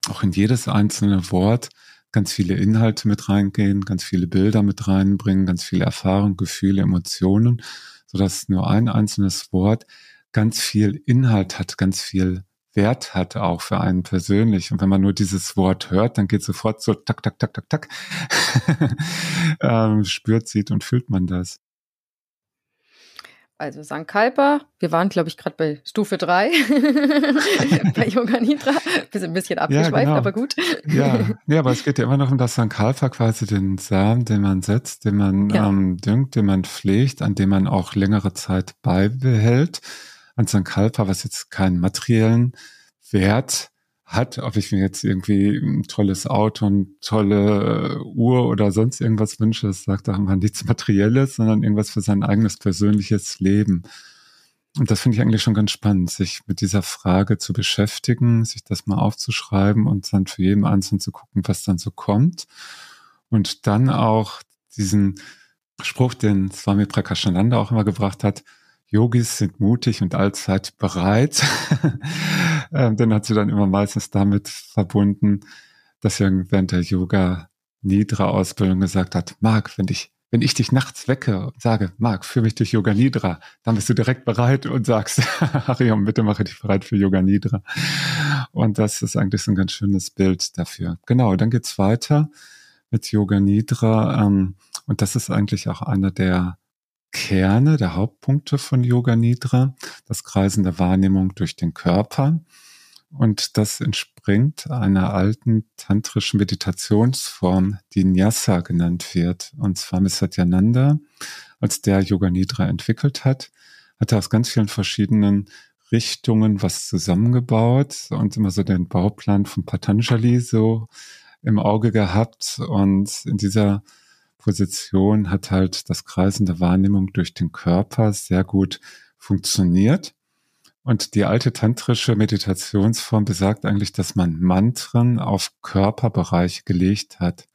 auch in jedes einzelne Wort ganz viele Inhalte mit reingehen, ganz viele Bilder mit reinbringen, ganz viele Erfahrungen, Gefühle, Emotionen, sodass nur ein einzelnes Wort ganz viel Inhalt hat, ganz viel Wert hat auch für einen persönlich. Und wenn man nur dieses Wort hört, dann geht sofort so tak, tak, tak, tak, tak, ähm, spürt, sieht und fühlt man das. Also Sankalpa, wir waren, glaube ich, gerade bei Stufe 3 bei Yoga Nidra. Wir sind ein bisschen abgeschweift, ja, genau. aber gut. ja. ja, aber es geht ja immer noch um das Sankalpa, quasi den Samen, den man setzt, den man ja. ähm, düngt, den man pflegt, an dem man auch längere Zeit beibehält. An Sankalpa, was jetzt keinen materiellen Wert hat, ob ich mir jetzt irgendwie ein tolles Auto, eine tolle äh, Uhr oder sonst irgendwas wünsche, das sagt auch immer nichts Materielles, sondern irgendwas für sein eigenes persönliches Leben. Und das finde ich eigentlich schon ganz spannend, sich mit dieser Frage zu beschäftigen, sich das mal aufzuschreiben und dann für jeden Einzelnen zu gucken, was dann so kommt. Und dann auch diesen Spruch, den Swami Prakashananda auch immer gebracht hat, Yogis sind mutig und allzeit bereit. ähm, den hat sie dann immer meistens damit verbunden, dass sie während der Yoga Nidra Ausbildung gesagt hat, Marc, wenn ich wenn ich dich nachts wecke und sage, Marc, führe mich durch Yoga Nidra, dann bist du direkt bereit und sagst, Hariom, bitte mache dich bereit für Yoga Nidra. Und das ist eigentlich so ein ganz schönes Bild dafür. Genau, dann geht's weiter mit Yoga Nidra. Ähm, und das ist eigentlich auch einer der Kerne, der Hauptpunkte von Yoga Nidra, das Kreisen der Wahrnehmung durch den Körper. Und das entspringt einer alten tantrischen Meditationsform, die Nyasa genannt wird. Und zwar mit Satyananda, als der Yoga Nidra entwickelt hat, hat er aus ganz vielen verschiedenen Richtungen was zusammengebaut und immer so den Bauplan von Patanjali so im Auge gehabt. Und in dieser Position hat halt das Kreisen der Wahrnehmung durch den Körper sehr gut funktioniert. Und die alte tantrische Meditationsform besagt eigentlich, dass man Mantren auf Körperbereiche gelegt hat.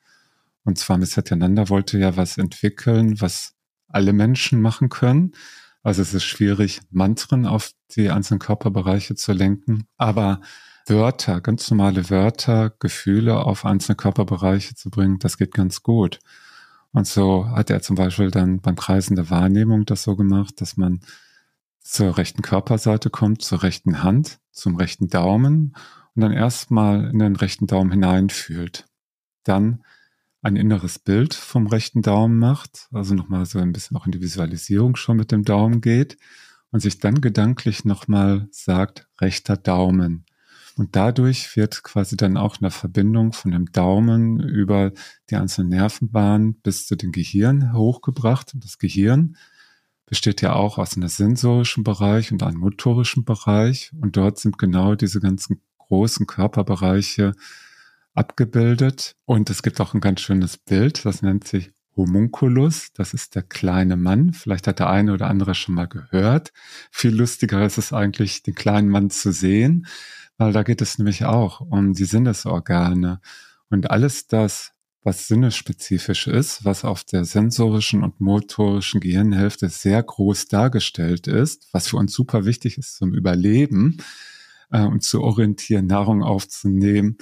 Und zwar Satyananda wollte ja was entwickeln, was alle Menschen machen können. Also es ist schwierig, Mantren auf die einzelnen Körperbereiche zu lenken. Aber Wörter, ganz normale Wörter, Gefühle auf einzelne Körperbereiche zu bringen, das geht ganz gut. Und so hat er zum Beispiel dann beim Kreisen der Wahrnehmung das so gemacht, dass man zur rechten Körperseite kommt, zur rechten Hand, zum rechten Daumen und dann erstmal in den rechten Daumen hineinfühlt. Dann ein inneres Bild vom rechten Daumen macht, also nochmal so ein bisschen auch in die Visualisierung schon mit dem Daumen geht und sich dann gedanklich nochmal sagt, rechter Daumen. Und dadurch wird quasi dann auch eine Verbindung von dem Daumen über die einzelnen Nervenbahnen bis zu dem Gehirn hochgebracht. Und das Gehirn besteht ja auch aus einem sensorischen Bereich und einem motorischen Bereich. Und dort sind genau diese ganzen großen Körperbereiche abgebildet. Und es gibt auch ein ganz schönes Bild, das nennt sich Homunculus, das ist der kleine Mann. Vielleicht hat der eine oder andere schon mal gehört. Viel lustiger ist es eigentlich, den kleinen Mann zu sehen, weil da geht es nämlich auch um die Sinnesorgane und alles das, was sinnesspezifisch ist, was auf der sensorischen und motorischen Gehirnhälfte sehr groß dargestellt ist, was für uns super wichtig ist zum Überleben äh, und zu orientieren, Nahrung aufzunehmen,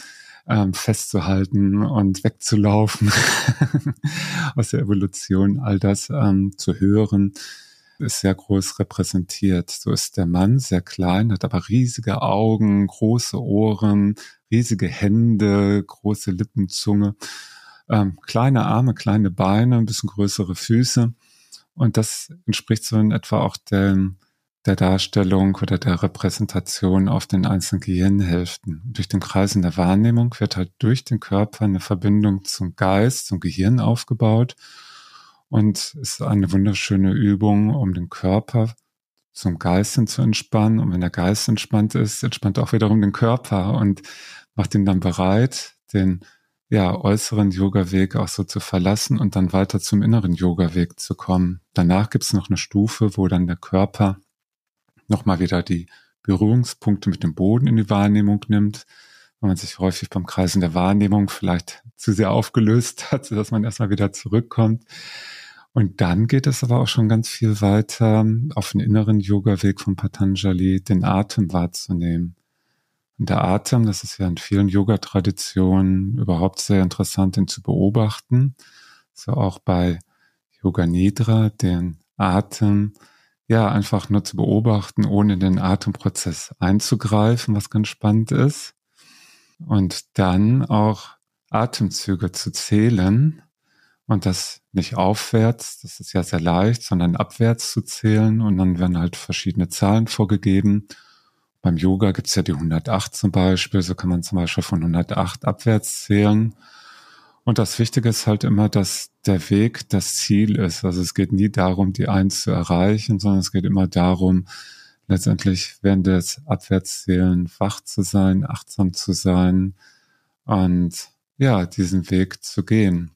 ähm, festzuhalten und wegzulaufen aus der Evolution, all das ähm, zu hören, ist sehr groß repräsentiert. So ist der Mann sehr klein, hat aber riesige Augen, große Ohren, riesige Hände, große Lippenzunge, ähm, kleine Arme, kleine Beine, ein bisschen größere Füße. Und das entspricht so in etwa auch dem, der Darstellung oder der Repräsentation auf den einzelnen Gehirnhälften. Durch den Kreisen der Wahrnehmung wird halt durch den Körper eine Verbindung zum Geist, zum Gehirn aufgebaut und ist eine wunderschöne Übung, um den Körper zum Geist hin zu entspannen. Und wenn der Geist entspannt ist, entspannt auch wiederum den Körper und macht ihn dann bereit, den ja, äußeren Yoga-Weg auch so zu verlassen und dann weiter zum inneren Yoga-Weg zu kommen. Danach gibt's noch eine Stufe, wo dann der Körper nochmal wieder die Berührungspunkte mit dem Boden in die Wahrnehmung nimmt, wenn man sich häufig beim Kreisen der Wahrnehmung vielleicht zu sehr aufgelöst hat, dass man erstmal wieder zurückkommt. Und dann geht es aber auch schon ganz viel weiter auf den inneren Yoga-Weg von Patanjali, den Atem wahrzunehmen. Und der Atem, das ist ja in vielen Yoga-Traditionen überhaupt sehr interessant, den zu beobachten. So auch bei Yoga Nidra, den Atem, ja, einfach nur zu beobachten, ohne in den Atemprozess einzugreifen, was ganz spannend ist. Und dann auch Atemzüge zu zählen und das nicht aufwärts, das ist ja sehr leicht, sondern abwärts zu zählen und dann werden halt verschiedene Zahlen vorgegeben. Beim Yoga gibt's ja die 108 zum Beispiel, so kann man zum Beispiel von 108 abwärts zählen. Und das Wichtige ist halt immer, dass der Weg das Ziel ist. Also es geht nie darum, die Eins zu erreichen, sondern es geht immer darum, letztendlich während des Abwärtszählen wach zu sein, achtsam zu sein und ja, diesen Weg zu gehen.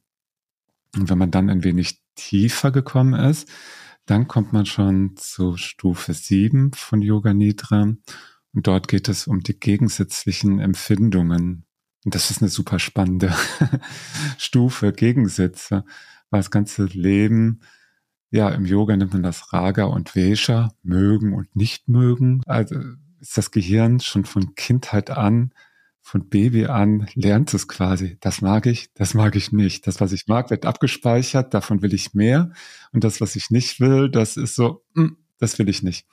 Und wenn man dann ein wenig tiefer gekommen ist, dann kommt man schon zu Stufe 7 von Yoga Nidra. Und dort geht es um die gegensätzlichen Empfindungen. Und das ist eine super spannende Stufe, Gegensätze, weil das ganze Leben, ja, im Yoga nennt man das Raga und Vesha, mögen und nicht mögen. Also ist das Gehirn schon von Kindheit an von Baby an lernt es quasi. Das mag ich, das mag ich nicht. Das, was ich mag, wird abgespeichert, davon will ich mehr. Und das, was ich nicht will, das ist so, mm, das will ich nicht.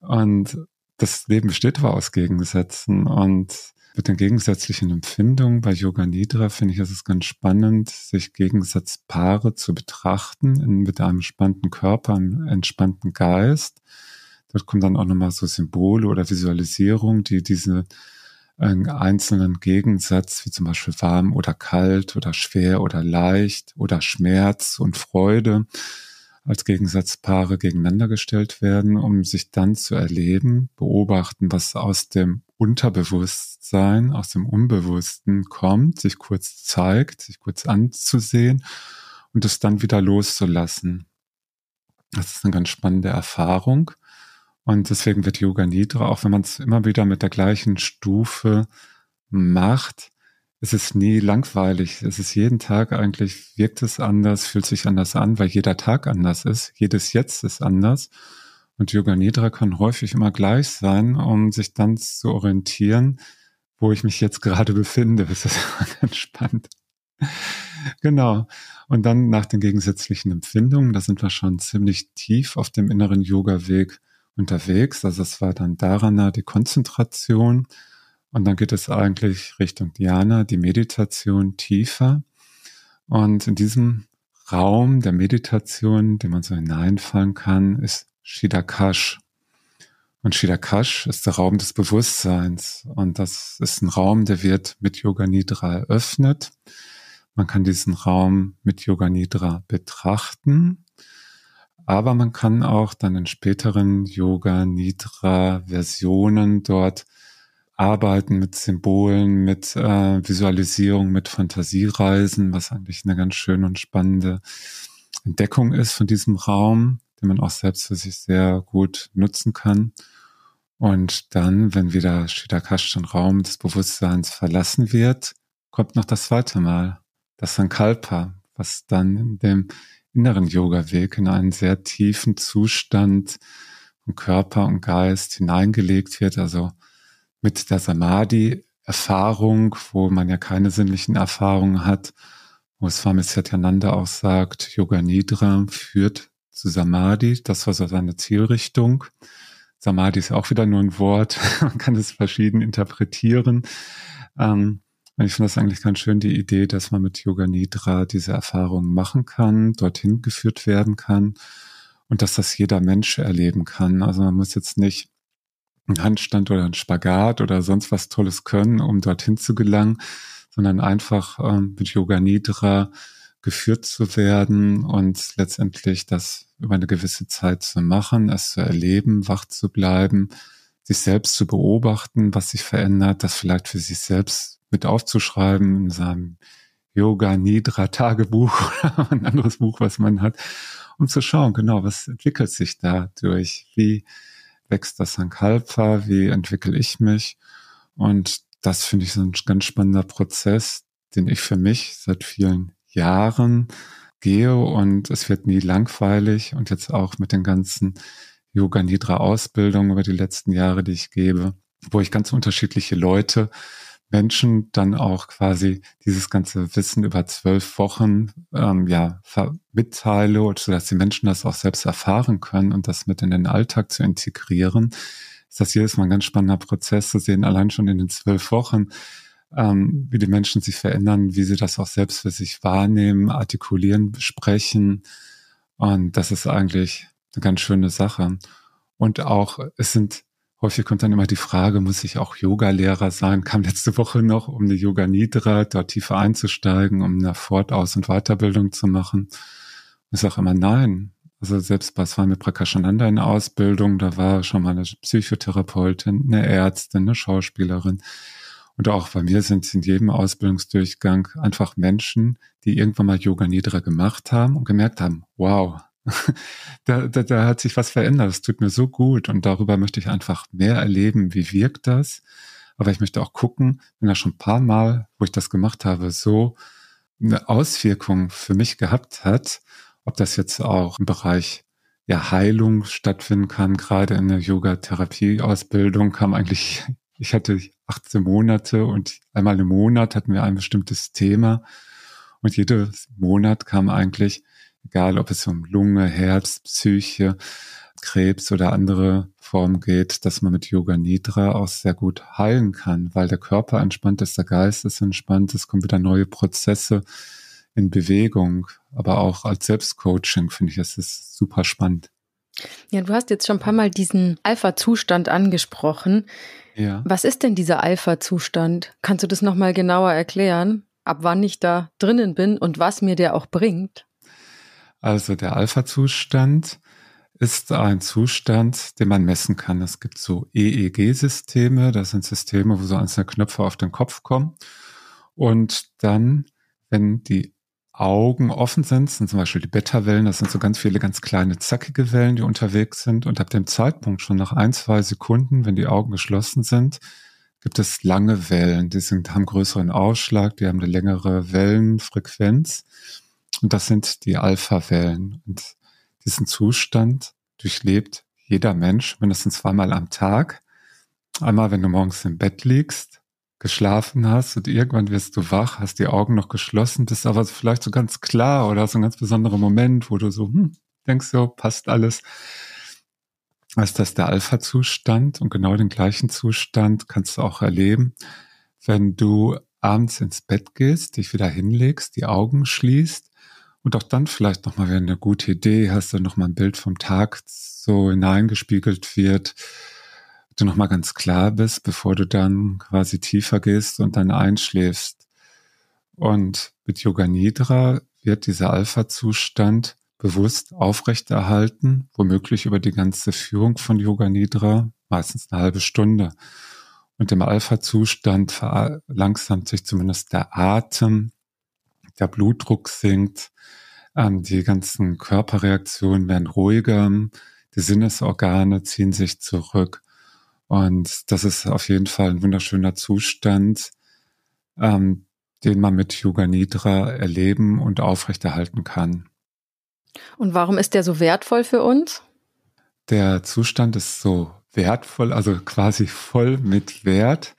Und das Leben besteht aber aus Gegensätzen und mit den gegensätzlichen Empfindungen bei Yoga Nidra finde ich, ist es ganz spannend, sich Gegensatzpaare zu betrachten mit einem entspannten Körper, einem entspannten Geist. Dort kommen dann auch nochmal so Symbole oder Visualisierungen, die diese einen einzelnen Gegensatz, wie zum Beispiel warm oder kalt oder schwer oder leicht oder Schmerz und Freude als Gegensatzpaare gegeneinander gestellt werden, um sich dann zu erleben, beobachten, was aus dem Unterbewusstsein, aus dem Unbewussten kommt, sich kurz zeigt, sich kurz anzusehen und es dann wieder loszulassen. Das ist eine ganz spannende Erfahrung. Und deswegen wird Yoga Nidra, auch wenn man es immer wieder mit der gleichen Stufe macht, es ist nie langweilig. Es ist jeden Tag eigentlich, wirkt es anders, fühlt sich anders an, weil jeder Tag anders ist. Jedes Jetzt ist anders. Und Yoga Nidra kann häufig immer gleich sein, um sich dann zu orientieren, wo ich mich jetzt gerade befinde. Das ist ganz spannend. Genau. Und dann nach den gegensätzlichen Empfindungen, da sind wir schon ziemlich tief auf dem inneren Yoga-Weg unterwegs. Also es war dann Dharana, die Konzentration. Und dann geht es eigentlich Richtung Dhyana, die Meditation tiefer. Und in diesem Raum der Meditation, den man so hineinfallen kann, ist Shidakash. Und Shidakash ist der Raum des Bewusstseins. Und das ist ein Raum, der wird mit Yoga Nidra eröffnet. Man kann diesen Raum mit Yoga Nidra betrachten. Aber man kann auch dann in späteren Yoga Nidra Versionen dort arbeiten mit Symbolen, mit äh, Visualisierung, mit Fantasiereisen, was eigentlich eine ganz schöne und spannende Entdeckung ist von diesem Raum, den man auch selbst für sich sehr gut nutzen kann. Und dann, wenn wieder Shidakash den Raum des Bewusstseins verlassen wird, kommt noch das zweite Mal, das Sankalpa, was dann in dem inneren Yoga-Weg in einen sehr tiefen Zustand von Körper und Geist hineingelegt wird, also mit der Samadhi-Erfahrung, wo man ja keine sinnlichen Erfahrungen hat, wo Swami Satyananda auch sagt, Yoga Nidra führt zu Samadhi. Das war so seine Zielrichtung. Samadhi ist auch wieder nur ein Wort. Man kann es verschieden interpretieren. Ähm, ich finde das eigentlich ganz schön, die Idee, dass man mit Yoga Nidra diese Erfahrungen machen kann, dorthin geführt werden kann und dass das jeder Mensch erleben kann. Also man muss jetzt nicht einen Handstand oder einen Spagat oder sonst was Tolles können, um dorthin zu gelangen, sondern einfach ähm, mit Yoga Nidra geführt zu werden und letztendlich das über eine gewisse Zeit zu machen, es zu erleben, wach zu bleiben, sich selbst zu beobachten, was sich verändert, das vielleicht für sich selbst mit aufzuschreiben in seinem Yoga Nidra Tagebuch oder ein anderes Buch, was man hat, um zu schauen, genau, was entwickelt sich dadurch, wie wächst das Sankalpa, wie entwickle ich mich? Und das finde ich so ein ganz spannender Prozess, den ich für mich seit vielen Jahren gehe und es wird nie langweilig und jetzt auch mit den ganzen Yoga Nidra Ausbildungen über die letzten Jahre, die ich gebe, wo ich ganz unterschiedliche Leute, Menschen dann auch quasi dieses ganze Wissen über zwölf Wochen ähm, ja mitteile, sodass die Menschen das auch selbst erfahren können und das mit in den Alltag zu integrieren, ist das jedes Mal ein ganz spannender Prozess zu sehen, allein schon in den zwölf Wochen, ähm, wie die Menschen sich verändern, wie sie das auch selbst für sich wahrnehmen, artikulieren, besprechen. Und das ist eigentlich eine ganz schöne Sache. Und auch, es sind, häufig kommt dann immer die Frage, muss ich auch Yoga-Lehrer sein? Kam letzte Woche noch, um die Yoga Nidra dort tiefer einzusteigen, um eine Fort-, Aus- und Weiterbildung zu machen. Ich sage immer nein. Also selbst bei Swami Prakashananda in der Ausbildung, da war schon mal eine Psychotherapeutin, eine Ärztin, eine Schauspielerin. Und auch bei mir sind es in jedem Ausbildungsdurchgang einfach Menschen, die irgendwann mal Yoga Nidra gemacht haben und gemerkt haben, wow, da, da, da hat sich was verändert, es tut mir so gut und darüber möchte ich einfach mehr erleben, wie wirkt das. Aber ich möchte auch gucken, wenn er schon ein paar Mal, wo ich das gemacht habe, so eine Auswirkung für mich gehabt hat, ob das jetzt auch im Bereich ja, Heilung stattfinden kann. Gerade in der Yoga-Therapie-Ausbildung kam eigentlich ich hatte 18 Monate und einmal im Monat hatten wir ein bestimmtes Thema und jeden Monat kam eigentlich, egal ob es um Lunge, Herz, Psyche, Krebs oder andere Formen geht, dass man mit Yoga Nidra auch sehr gut heilen kann, weil der Körper entspannt ist, der Geist ist entspannt, es kommen wieder neue Prozesse in Bewegung, aber auch als Selbstcoaching finde ich, es ist super spannend. Ja, du hast jetzt schon ein paar Mal diesen Alpha-Zustand angesprochen. Ja. Was ist denn dieser Alpha-Zustand? Kannst du das nochmal genauer erklären? Ab wann ich da drinnen bin und was mir der auch bringt? Also der Alpha-Zustand ist ein Zustand, den man messen kann. Es gibt so EEG-Systeme, das sind Systeme, wo so einzelne Knöpfe auf den Kopf kommen. Und dann, wenn die Augen offen sind, sind zum Beispiel die Beta-Wellen, das sind so ganz viele ganz kleine zackige Wellen, die unterwegs sind. Und ab dem Zeitpunkt schon nach ein, zwei Sekunden, wenn die Augen geschlossen sind, gibt es lange Wellen. Die sind, haben größeren Ausschlag, die haben eine längere Wellenfrequenz. Und das sind die Alpha-Wellen. Und diesen Zustand durchlebt jeder Mensch mindestens zweimal am Tag. Einmal, wenn du morgens im Bett liegst geschlafen hast und irgendwann wirst du wach, hast die Augen noch geschlossen, bist aber vielleicht so ganz klar oder so ein ganz besonderer Moment, wo du so, hm, denkst so, passt alles. ist das der Alpha-Zustand und genau den gleichen Zustand kannst du auch erleben, wenn du abends ins Bett gehst, dich wieder hinlegst, die Augen schließt und auch dann vielleicht nochmal, wenn eine gute Idee hast, dann nochmal ein Bild vom Tag so hineingespiegelt wird, du nochmal ganz klar bist, bevor du dann quasi tiefer gehst und dann einschläfst. Und mit Yoga Nidra wird dieser Alpha-Zustand bewusst aufrechterhalten, womöglich über die ganze Führung von Yoga Nidra, meistens eine halbe Stunde. Und im Alpha-Zustand verlangsamt sich zumindest der Atem, der Blutdruck sinkt, ähm, die ganzen Körperreaktionen werden ruhiger, die Sinnesorgane ziehen sich zurück und das ist auf jeden Fall ein wunderschöner Zustand, ähm, den man mit Yoga Nidra erleben und aufrechterhalten kann. Und warum ist der so wertvoll für uns? Der Zustand ist so wertvoll, also quasi voll mit Wert,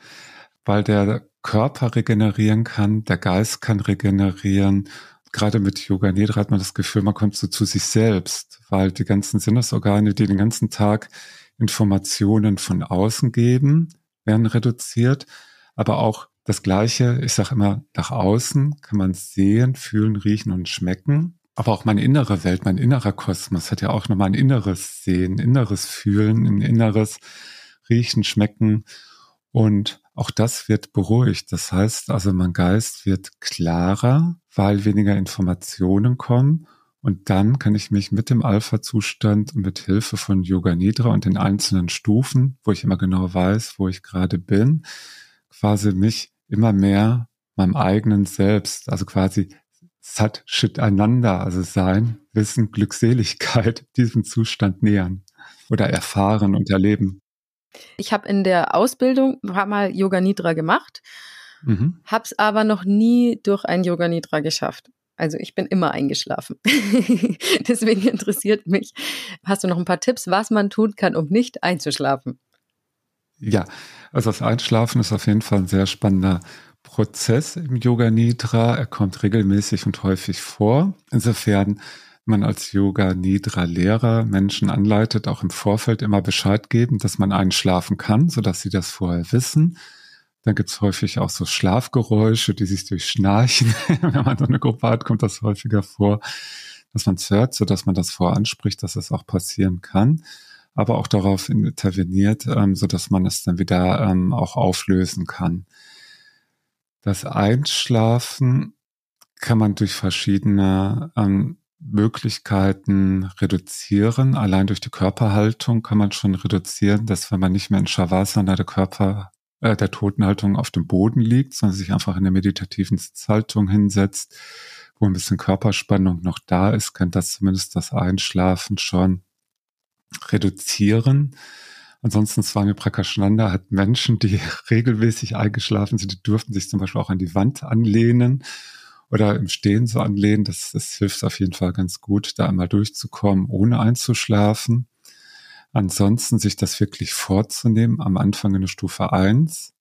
weil der Körper regenerieren kann, der Geist kann regenerieren, gerade mit Yoga Nidra hat man das Gefühl, man kommt so zu sich selbst, weil die ganzen Sinnesorgane, die den ganzen Tag Informationen von außen geben, werden reduziert, aber auch das Gleiche, ich sage immer, nach außen kann man sehen, fühlen, riechen und schmecken. Aber auch meine innere Welt, mein innerer Kosmos hat ja auch nochmal ein inneres Sehen, inneres Fühlen, ein inneres Riechen, Schmecken. Und auch das wird beruhigt. Das heißt also, mein Geist wird klarer, weil weniger Informationen kommen. Und dann kann ich mich mit dem Alpha-Zustand und mit Hilfe von Yoga Nidra und den einzelnen Stufen, wo ich immer genau weiß, wo ich gerade bin, quasi mich immer mehr meinem eigenen Selbst, also quasi Sat Shit einander, also Sein, Wissen, Glückseligkeit, diesem Zustand nähern oder erfahren und erleben. Ich habe in der Ausbildung ein paar Mal Yoga Nidra gemacht, mhm. habe es aber noch nie durch ein Yoga Nidra geschafft. Also ich bin immer eingeschlafen. Deswegen interessiert mich, hast du noch ein paar Tipps, was man tun kann, um nicht einzuschlafen? Ja, also das Einschlafen ist auf jeden Fall ein sehr spannender Prozess im Yoga Nidra. Er kommt regelmäßig und häufig vor. Insofern man als Yoga Nidra Lehrer Menschen anleitet, auch im Vorfeld immer Bescheid geben, dass man einschlafen kann, sodass sie das vorher wissen. Dann gibt's häufig auch so Schlafgeräusche, die sich durch Schnarchen, wenn man so eine Gruppe hat, kommt das häufiger vor, dass man es hört, sodass man das voranspricht, dass es auch passieren kann aber auch darauf interveniert, ähm, so dass man es dann wieder ähm, auch auflösen kann. Das Einschlafen kann man durch verschiedene ähm, Möglichkeiten reduzieren. Allein durch die Körperhaltung kann man schon reduzieren, dass wenn man nicht mehr in Shavasana der Körper äh, der Totenhaltung auf dem Boden liegt, sondern sich einfach in der meditativen Sitzhaltung hinsetzt, wo ein bisschen Körperspannung noch da ist, kann das zumindest das Einschlafen schon reduzieren. Ansonsten Swami Prakashananda hat Menschen, die regelmäßig eingeschlafen sind, die durften sich zum Beispiel auch an die Wand anlehnen oder im Stehen so anlehnen. Das, das hilft auf jeden Fall ganz gut, da einmal durchzukommen, ohne einzuschlafen. Ansonsten sich das wirklich vorzunehmen, am Anfang in der Stufe eins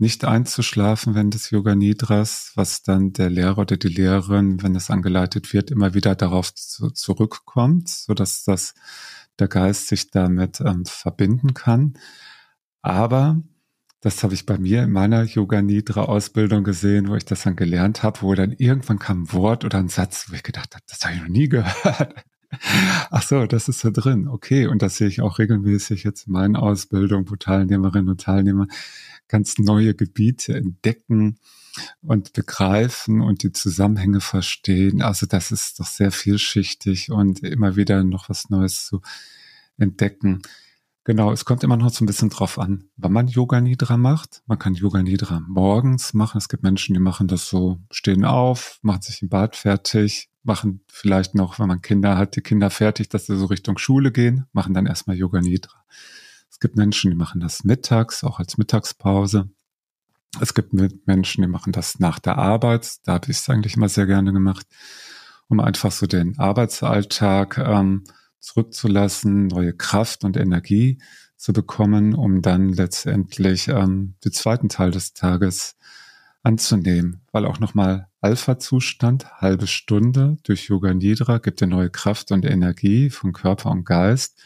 nicht einzuschlafen während des Yoga Nidras, was dann der Lehrer oder die Lehrerin, wenn es angeleitet wird, immer wieder darauf zu, zurückkommt, so dass das der Geist sich damit ähm, verbinden kann. Aber das habe ich bei mir in meiner Yoga Nidra Ausbildung gesehen, wo ich das dann gelernt habe, wo dann irgendwann kam ein Wort oder ein Satz, wo ich gedacht habe, das habe ich noch nie gehört. Ach so, das ist da drin. Okay. Und das sehe ich auch regelmäßig jetzt in meinen Ausbildungen, wo Teilnehmerinnen und Teilnehmer ganz neue Gebiete entdecken und begreifen und die Zusammenhänge verstehen. Also das ist doch sehr vielschichtig und immer wieder noch was Neues zu entdecken. Genau, es kommt immer noch so ein bisschen drauf an, wann man Yoga Nidra macht. Man kann Yoga Nidra morgens machen. Es gibt Menschen, die machen das so, stehen auf, machen sich im Bad fertig, machen vielleicht noch, wenn man Kinder hat, die Kinder fertig, dass sie so Richtung Schule gehen, machen dann erstmal Yoga Nidra. Es gibt Menschen, die machen das mittags, auch als Mittagspause. Es gibt Menschen, die machen das nach der Arbeit. Da habe ich es eigentlich immer sehr gerne gemacht, um einfach so den Arbeitsalltag ähm, zurückzulassen, neue Kraft und Energie zu bekommen, um dann letztendlich ähm, den zweiten Teil des Tages anzunehmen, weil auch nochmal Alpha-Zustand, halbe Stunde durch Yoga Nidra gibt dir neue Kraft und Energie von Körper und Geist.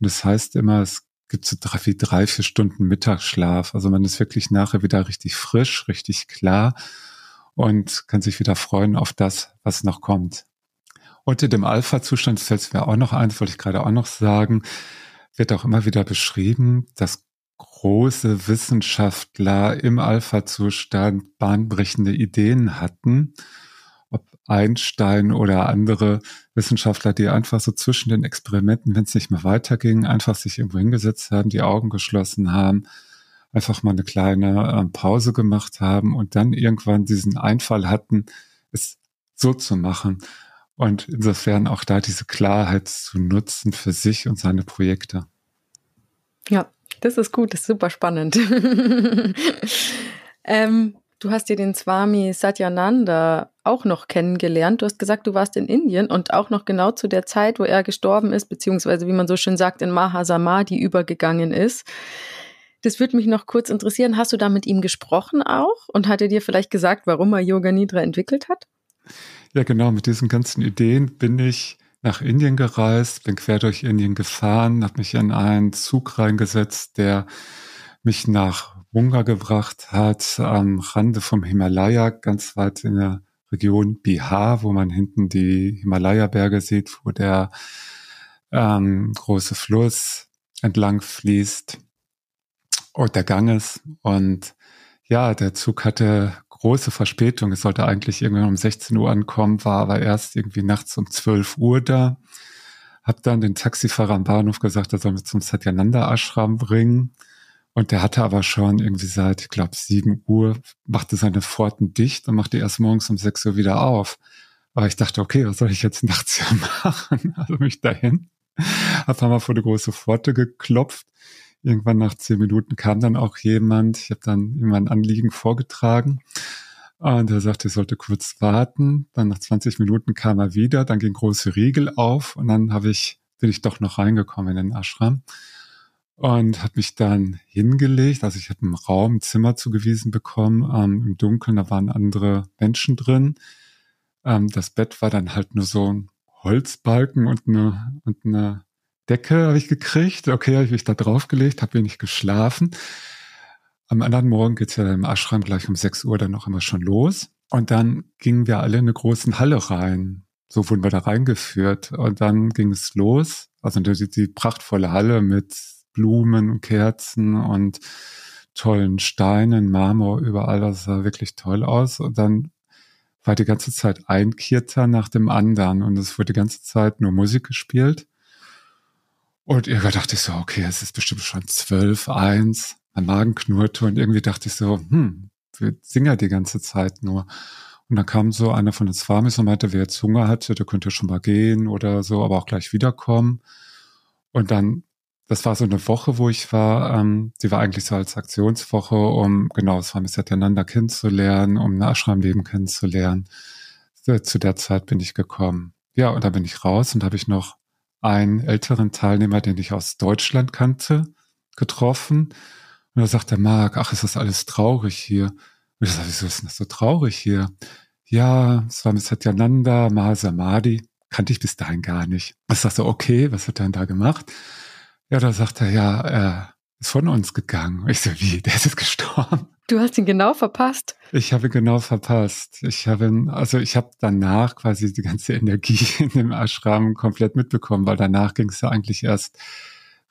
Und das heißt immer, es gibt so drei, wie drei, vier Stunden Mittagsschlaf. Also man ist wirklich nachher wieder richtig frisch, richtig klar und kann sich wieder freuen auf das, was noch kommt. Unter dem Alpha-Zustand, das mir auch noch ein, das wollte ich gerade auch noch sagen, wird auch immer wieder beschrieben, dass große Wissenschaftler im Alpha-Zustand bahnbrechende Ideen hatten ob Einstein oder andere Wissenschaftler, die einfach so zwischen den Experimenten, wenn es nicht mehr weiterging, einfach sich irgendwo hingesetzt haben, die Augen geschlossen haben, einfach mal eine kleine äh, Pause gemacht haben und dann irgendwann diesen Einfall hatten, es so zu machen. Und insofern auch da diese Klarheit zu nutzen für sich und seine Projekte. Ja, das ist gut, das ist super spannend. ähm, Du hast dir den Swami Satyananda auch noch kennengelernt. Du hast gesagt, du warst in Indien und auch noch genau zu der Zeit, wo er gestorben ist, beziehungsweise wie man so schön sagt, in Mahasamadhi übergegangen ist. Das würde mich noch kurz interessieren. Hast du da mit ihm gesprochen auch? Und hat er dir vielleicht gesagt, warum er Yoga Nidra entwickelt hat? Ja, genau, mit diesen ganzen Ideen bin ich nach Indien gereist, bin quer durch Indien gefahren, habe mich in einen Zug reingesetzt, der mich nach Bunga gebracht hat, am Rande vom Himalaya, ganz weit in der Region Bihar, wo man hinten die Himalaya-Berge sieht, wo der ähm, große Fluss entlang fließt und der Ganges. Und ja, der Zug hatte große Verspätung. Es sollte eigentlich irgendwann um 16 Uhr ankommen, war aber erst irgendwie nachts um 12 Uhr da. Hab dann den Taxifahrer am Bahnhof gesagt, er soll mich zum Satyananda Ashram bringen. Und der hatte aber schon irgendwie seit, ich glaube, 7 Uhr, machte seine Pforten dicht und machte erst morgens um 6 Uhr wieder auf. Aber ich dachte, okay, was soll ich jetzt nachts hier machen? Also mich dahin. Hab mal vor die große Pforte geklopft. Irgendwann nach zehn Minuten kam dann auch jemand. Ich habe dann ihm mein Anliegen vorgetragen. Und er sagte, ich sollte kurz warten. Dann nach 20 Minuten kam er wieder. Dann ging große Riegel auf und dann habe ich, bin ich doch noch reingekommen in den Ashram und habe mich dann hingelegt. Also ich habe einen Raum, ein Zimmer zugewiesen bekommen ähm, im Dunkeln. Da waren andere Menschen drin. Ähm, das Bett war dann halt nur so ein Holzbalken und eine, und eine Decke habe ich gekriegt. Okay, habe ich mich da draufgelegt, habe wenig geschlafen. Am anderen Morgen geht's ja im Ashram gleich um 6 Uhr dann noch immer schon los. Und dann gingen wir alle in eine große Halle rein. So wurden wir da reingeführt. Und dann ging es los. Also die, die prachtvolle Halle mit Blumen und Kerzen und tollen Steinen, Marmor überall. Das sah wirklich toll aus. Und dann war die ganze Zeit ein Kirtan nach dem anderen und es wurde die ganze Zeit nur Musik gespielt. Und irgendwann dachte ich so, okay, es ist bestimmt schon zwölf, eins, mein Magen knurrte und irgendwie dachte ich so, hm, wir singen ja die ganze Zeit nur. Und dann kam so einer von den Swamis und meinte, wer jetzt Hunger hatte, der könnte schon mal gehen oder so, aber auch gleich wiederkommen. Und dann, das war so eine Woche, wo ich war, ähm, die war eigentlich so als Aktionswoche, um genau Swamis miteinander kennenzulernen, um ein Ashram-Leben kennenzulernen. Zu der Zeit bin ich gekommen. Ja, und dann bin ich raus und habe ich noch einen älteren Teilnehmer, den ich aus Deutschland kannte, getroffen. Und da sagt der Marc, ach, ist das alles traurig hier? Und ich sage, wieso ist das so traurig hier? Ja, es war mit Satyananda Mahasamadhi, kannte ich bis dahin gar nicht. Ich sagte, okay, was hat er denn da gemacht? Ja, da sagt er, ja, er ist von uns gegangen. Ich so, wie, der ist jetzt gestorben? Du hast ihn genau verpasst. Ich habe ihn genau verpasst. Ich habe ihn, also ich habe danach quasi die ganze Energie in dem Ashram komplett mitbekommen, weil danach ging es ja eigentlich erst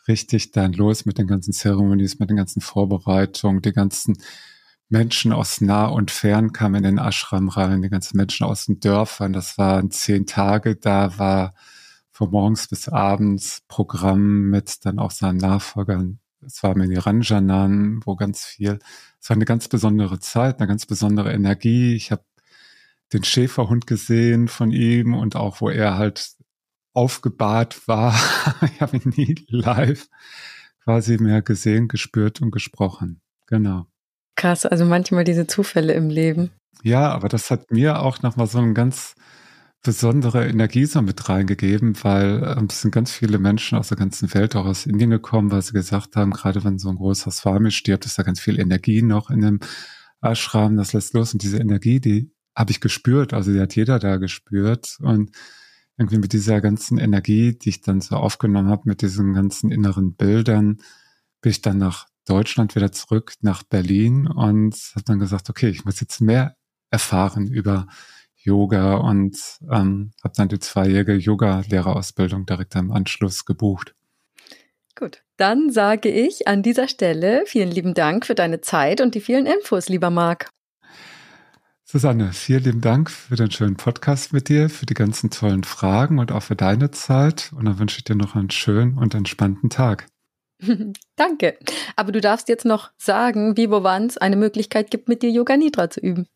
richtig dann los mit den ganzen Zeremonies, mit den ganzen Vorbereitungen, die ganzen Menschen aus nah und fern kamen in den Ashram rein, die ganzen Menschen aus den Dörfern. Das waren zehn Tage, da war von morgens bis abends Programm mit dann auch seinen Nachfolgern. Es war Mini Ranjanan, wo ganz viel es war eine ganz besondere Zeit, eine ganz besondere Energie. Ich habe den Schäferhund gesehen von ihm und auch wo er halt aufgebahrt war. ich habe ihn nie live quasi mehr gesehen, gespürt und gesprochen. Genau. Krass, also manchmal diese Zufälle im Leben. Ja, aber das hat mir auch nochmal so ein ganz besondere Energie so mit reingegeben, weil ähm, es sind ganz viele Menschen aus der ganzen Welt, auch aus Indien gekommen, weil sie gesagt haben, gerade wenn so ein großer Swami stirbt, ist da ganz viel Energie noch in dem Ashram, das lässt los. Und diese Energie, die habe ich gespürt, also die hat jeder da gespürt. Und irgendwie mit dieser ganzen Energie, die ich dann so aufgenommen habe, mit diesen ganzen inneren Bildern, bin ich dann nach Deutschland wieder zurück, nach Berlin und habe dann gesagt, okay, ich muss jetzt mehr erfahren über Yoga und ähm, habe dann die zweijährige Yoga-Lehrerausbildung direkt im Anschluss gebucht. Gut, dann sage ich an dieser Stelle vielen lieben Dank für deine Zeit und die vielen Infos, lieber Marc. Susanne, vielen lieben Dank für den schönen Podcast mit dir, für die ganzen tollen Fragen und auch für deine Zeit. Und dann wünsche ich dir noch einen schönen und entspannten Tag. Danke. Aber du darfst jetzt noch sagen, wie, wo, wann es eine Möglichkeit gibt, mit dir Yoga Nidra zu üben.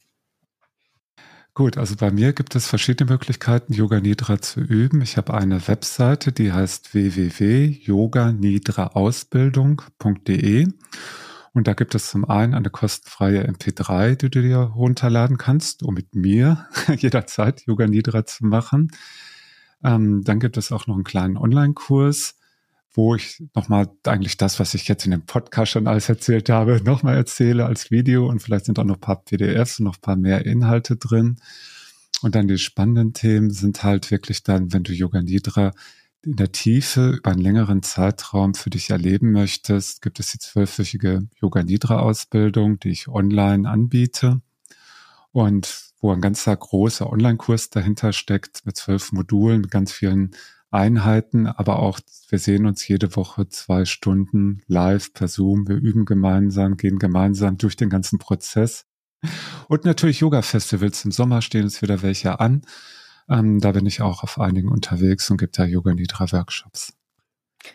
Gut, also bei mir gibt es verschiedene Möglichkeiten, Yoga Nidra zu üben. Ich habe eine Webseite, die heißt www.yoganidraausbildung.de und da gibt es zum einen eine kostenfreie MP3, die du dir runterladen kannst, um mit mir jederzeit Yoga Nidra zu machen. Ähm, dann gibt es auch noch einen kleinen Online-Kurs, wo ich nochmal eigentlich das, was ich jetzt in dem Podcast schon alles erzählt habe, nochmal erzähle als Video und vielleicht sind auch noch ein paar PDFs und noch ein paar mehr Inhalte drin. Und dann die spannenden Themen sind halt wirklich dann, wenn du Yoga Nidra in der Tiefe über einen längeren Zeitraum für dich erleben möchtest, gibt es die zwölfwöchige Yoga Nidra Ausbildung, die ich online anbiete und wo ein ganzer großer Online-Kurs dahinter steckt mit zwölf Modulen, mit ganz vielen Einheiten, aber auch wir sehen uns jede Woche zwei Stunden live per Zoom. Wir üben gemeinsam, gehen gemeinsam durch den ganzen Prozess. Und natürlich Yoga-Festivals. Im Sommer stehen es wieder welche an. Ähm, da bin ich auch auf einigen unterwegs und gibt da Yoga Nidra Workshops.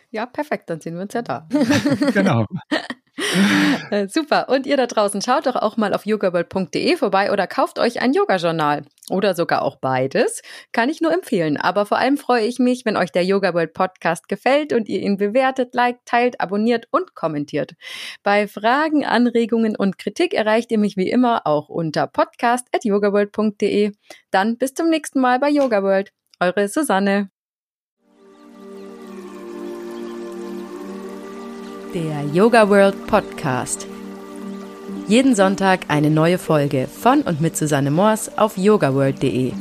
Ja, perfekt, dann sehen wir uns ja da. genau. Äh, super. Und ihr da draußen schaut doch auch mal auf yogaworld.de vorbei oder kauft euch ein Yoga-Journal. Oder sogar auch beides. Kann ich nur empfehlen. Aber vor allem freue ich mich, wenn euch der Yoga World Podcast gefällt und ihr ihn bewertet, liked, teilt, abonniert und kommentiert. Bei Fragen, Anregungen und Kritik erreicht ihr mich wie immer auch unter podcast.yogaworld.de. Dann bis zum nächsten Mal bei Yoga World. Eure Susanne. Der Yoga World Podcast. Jeden Sonntag eine neue Folge von und mit Susanne Moors auf yogaworld.de.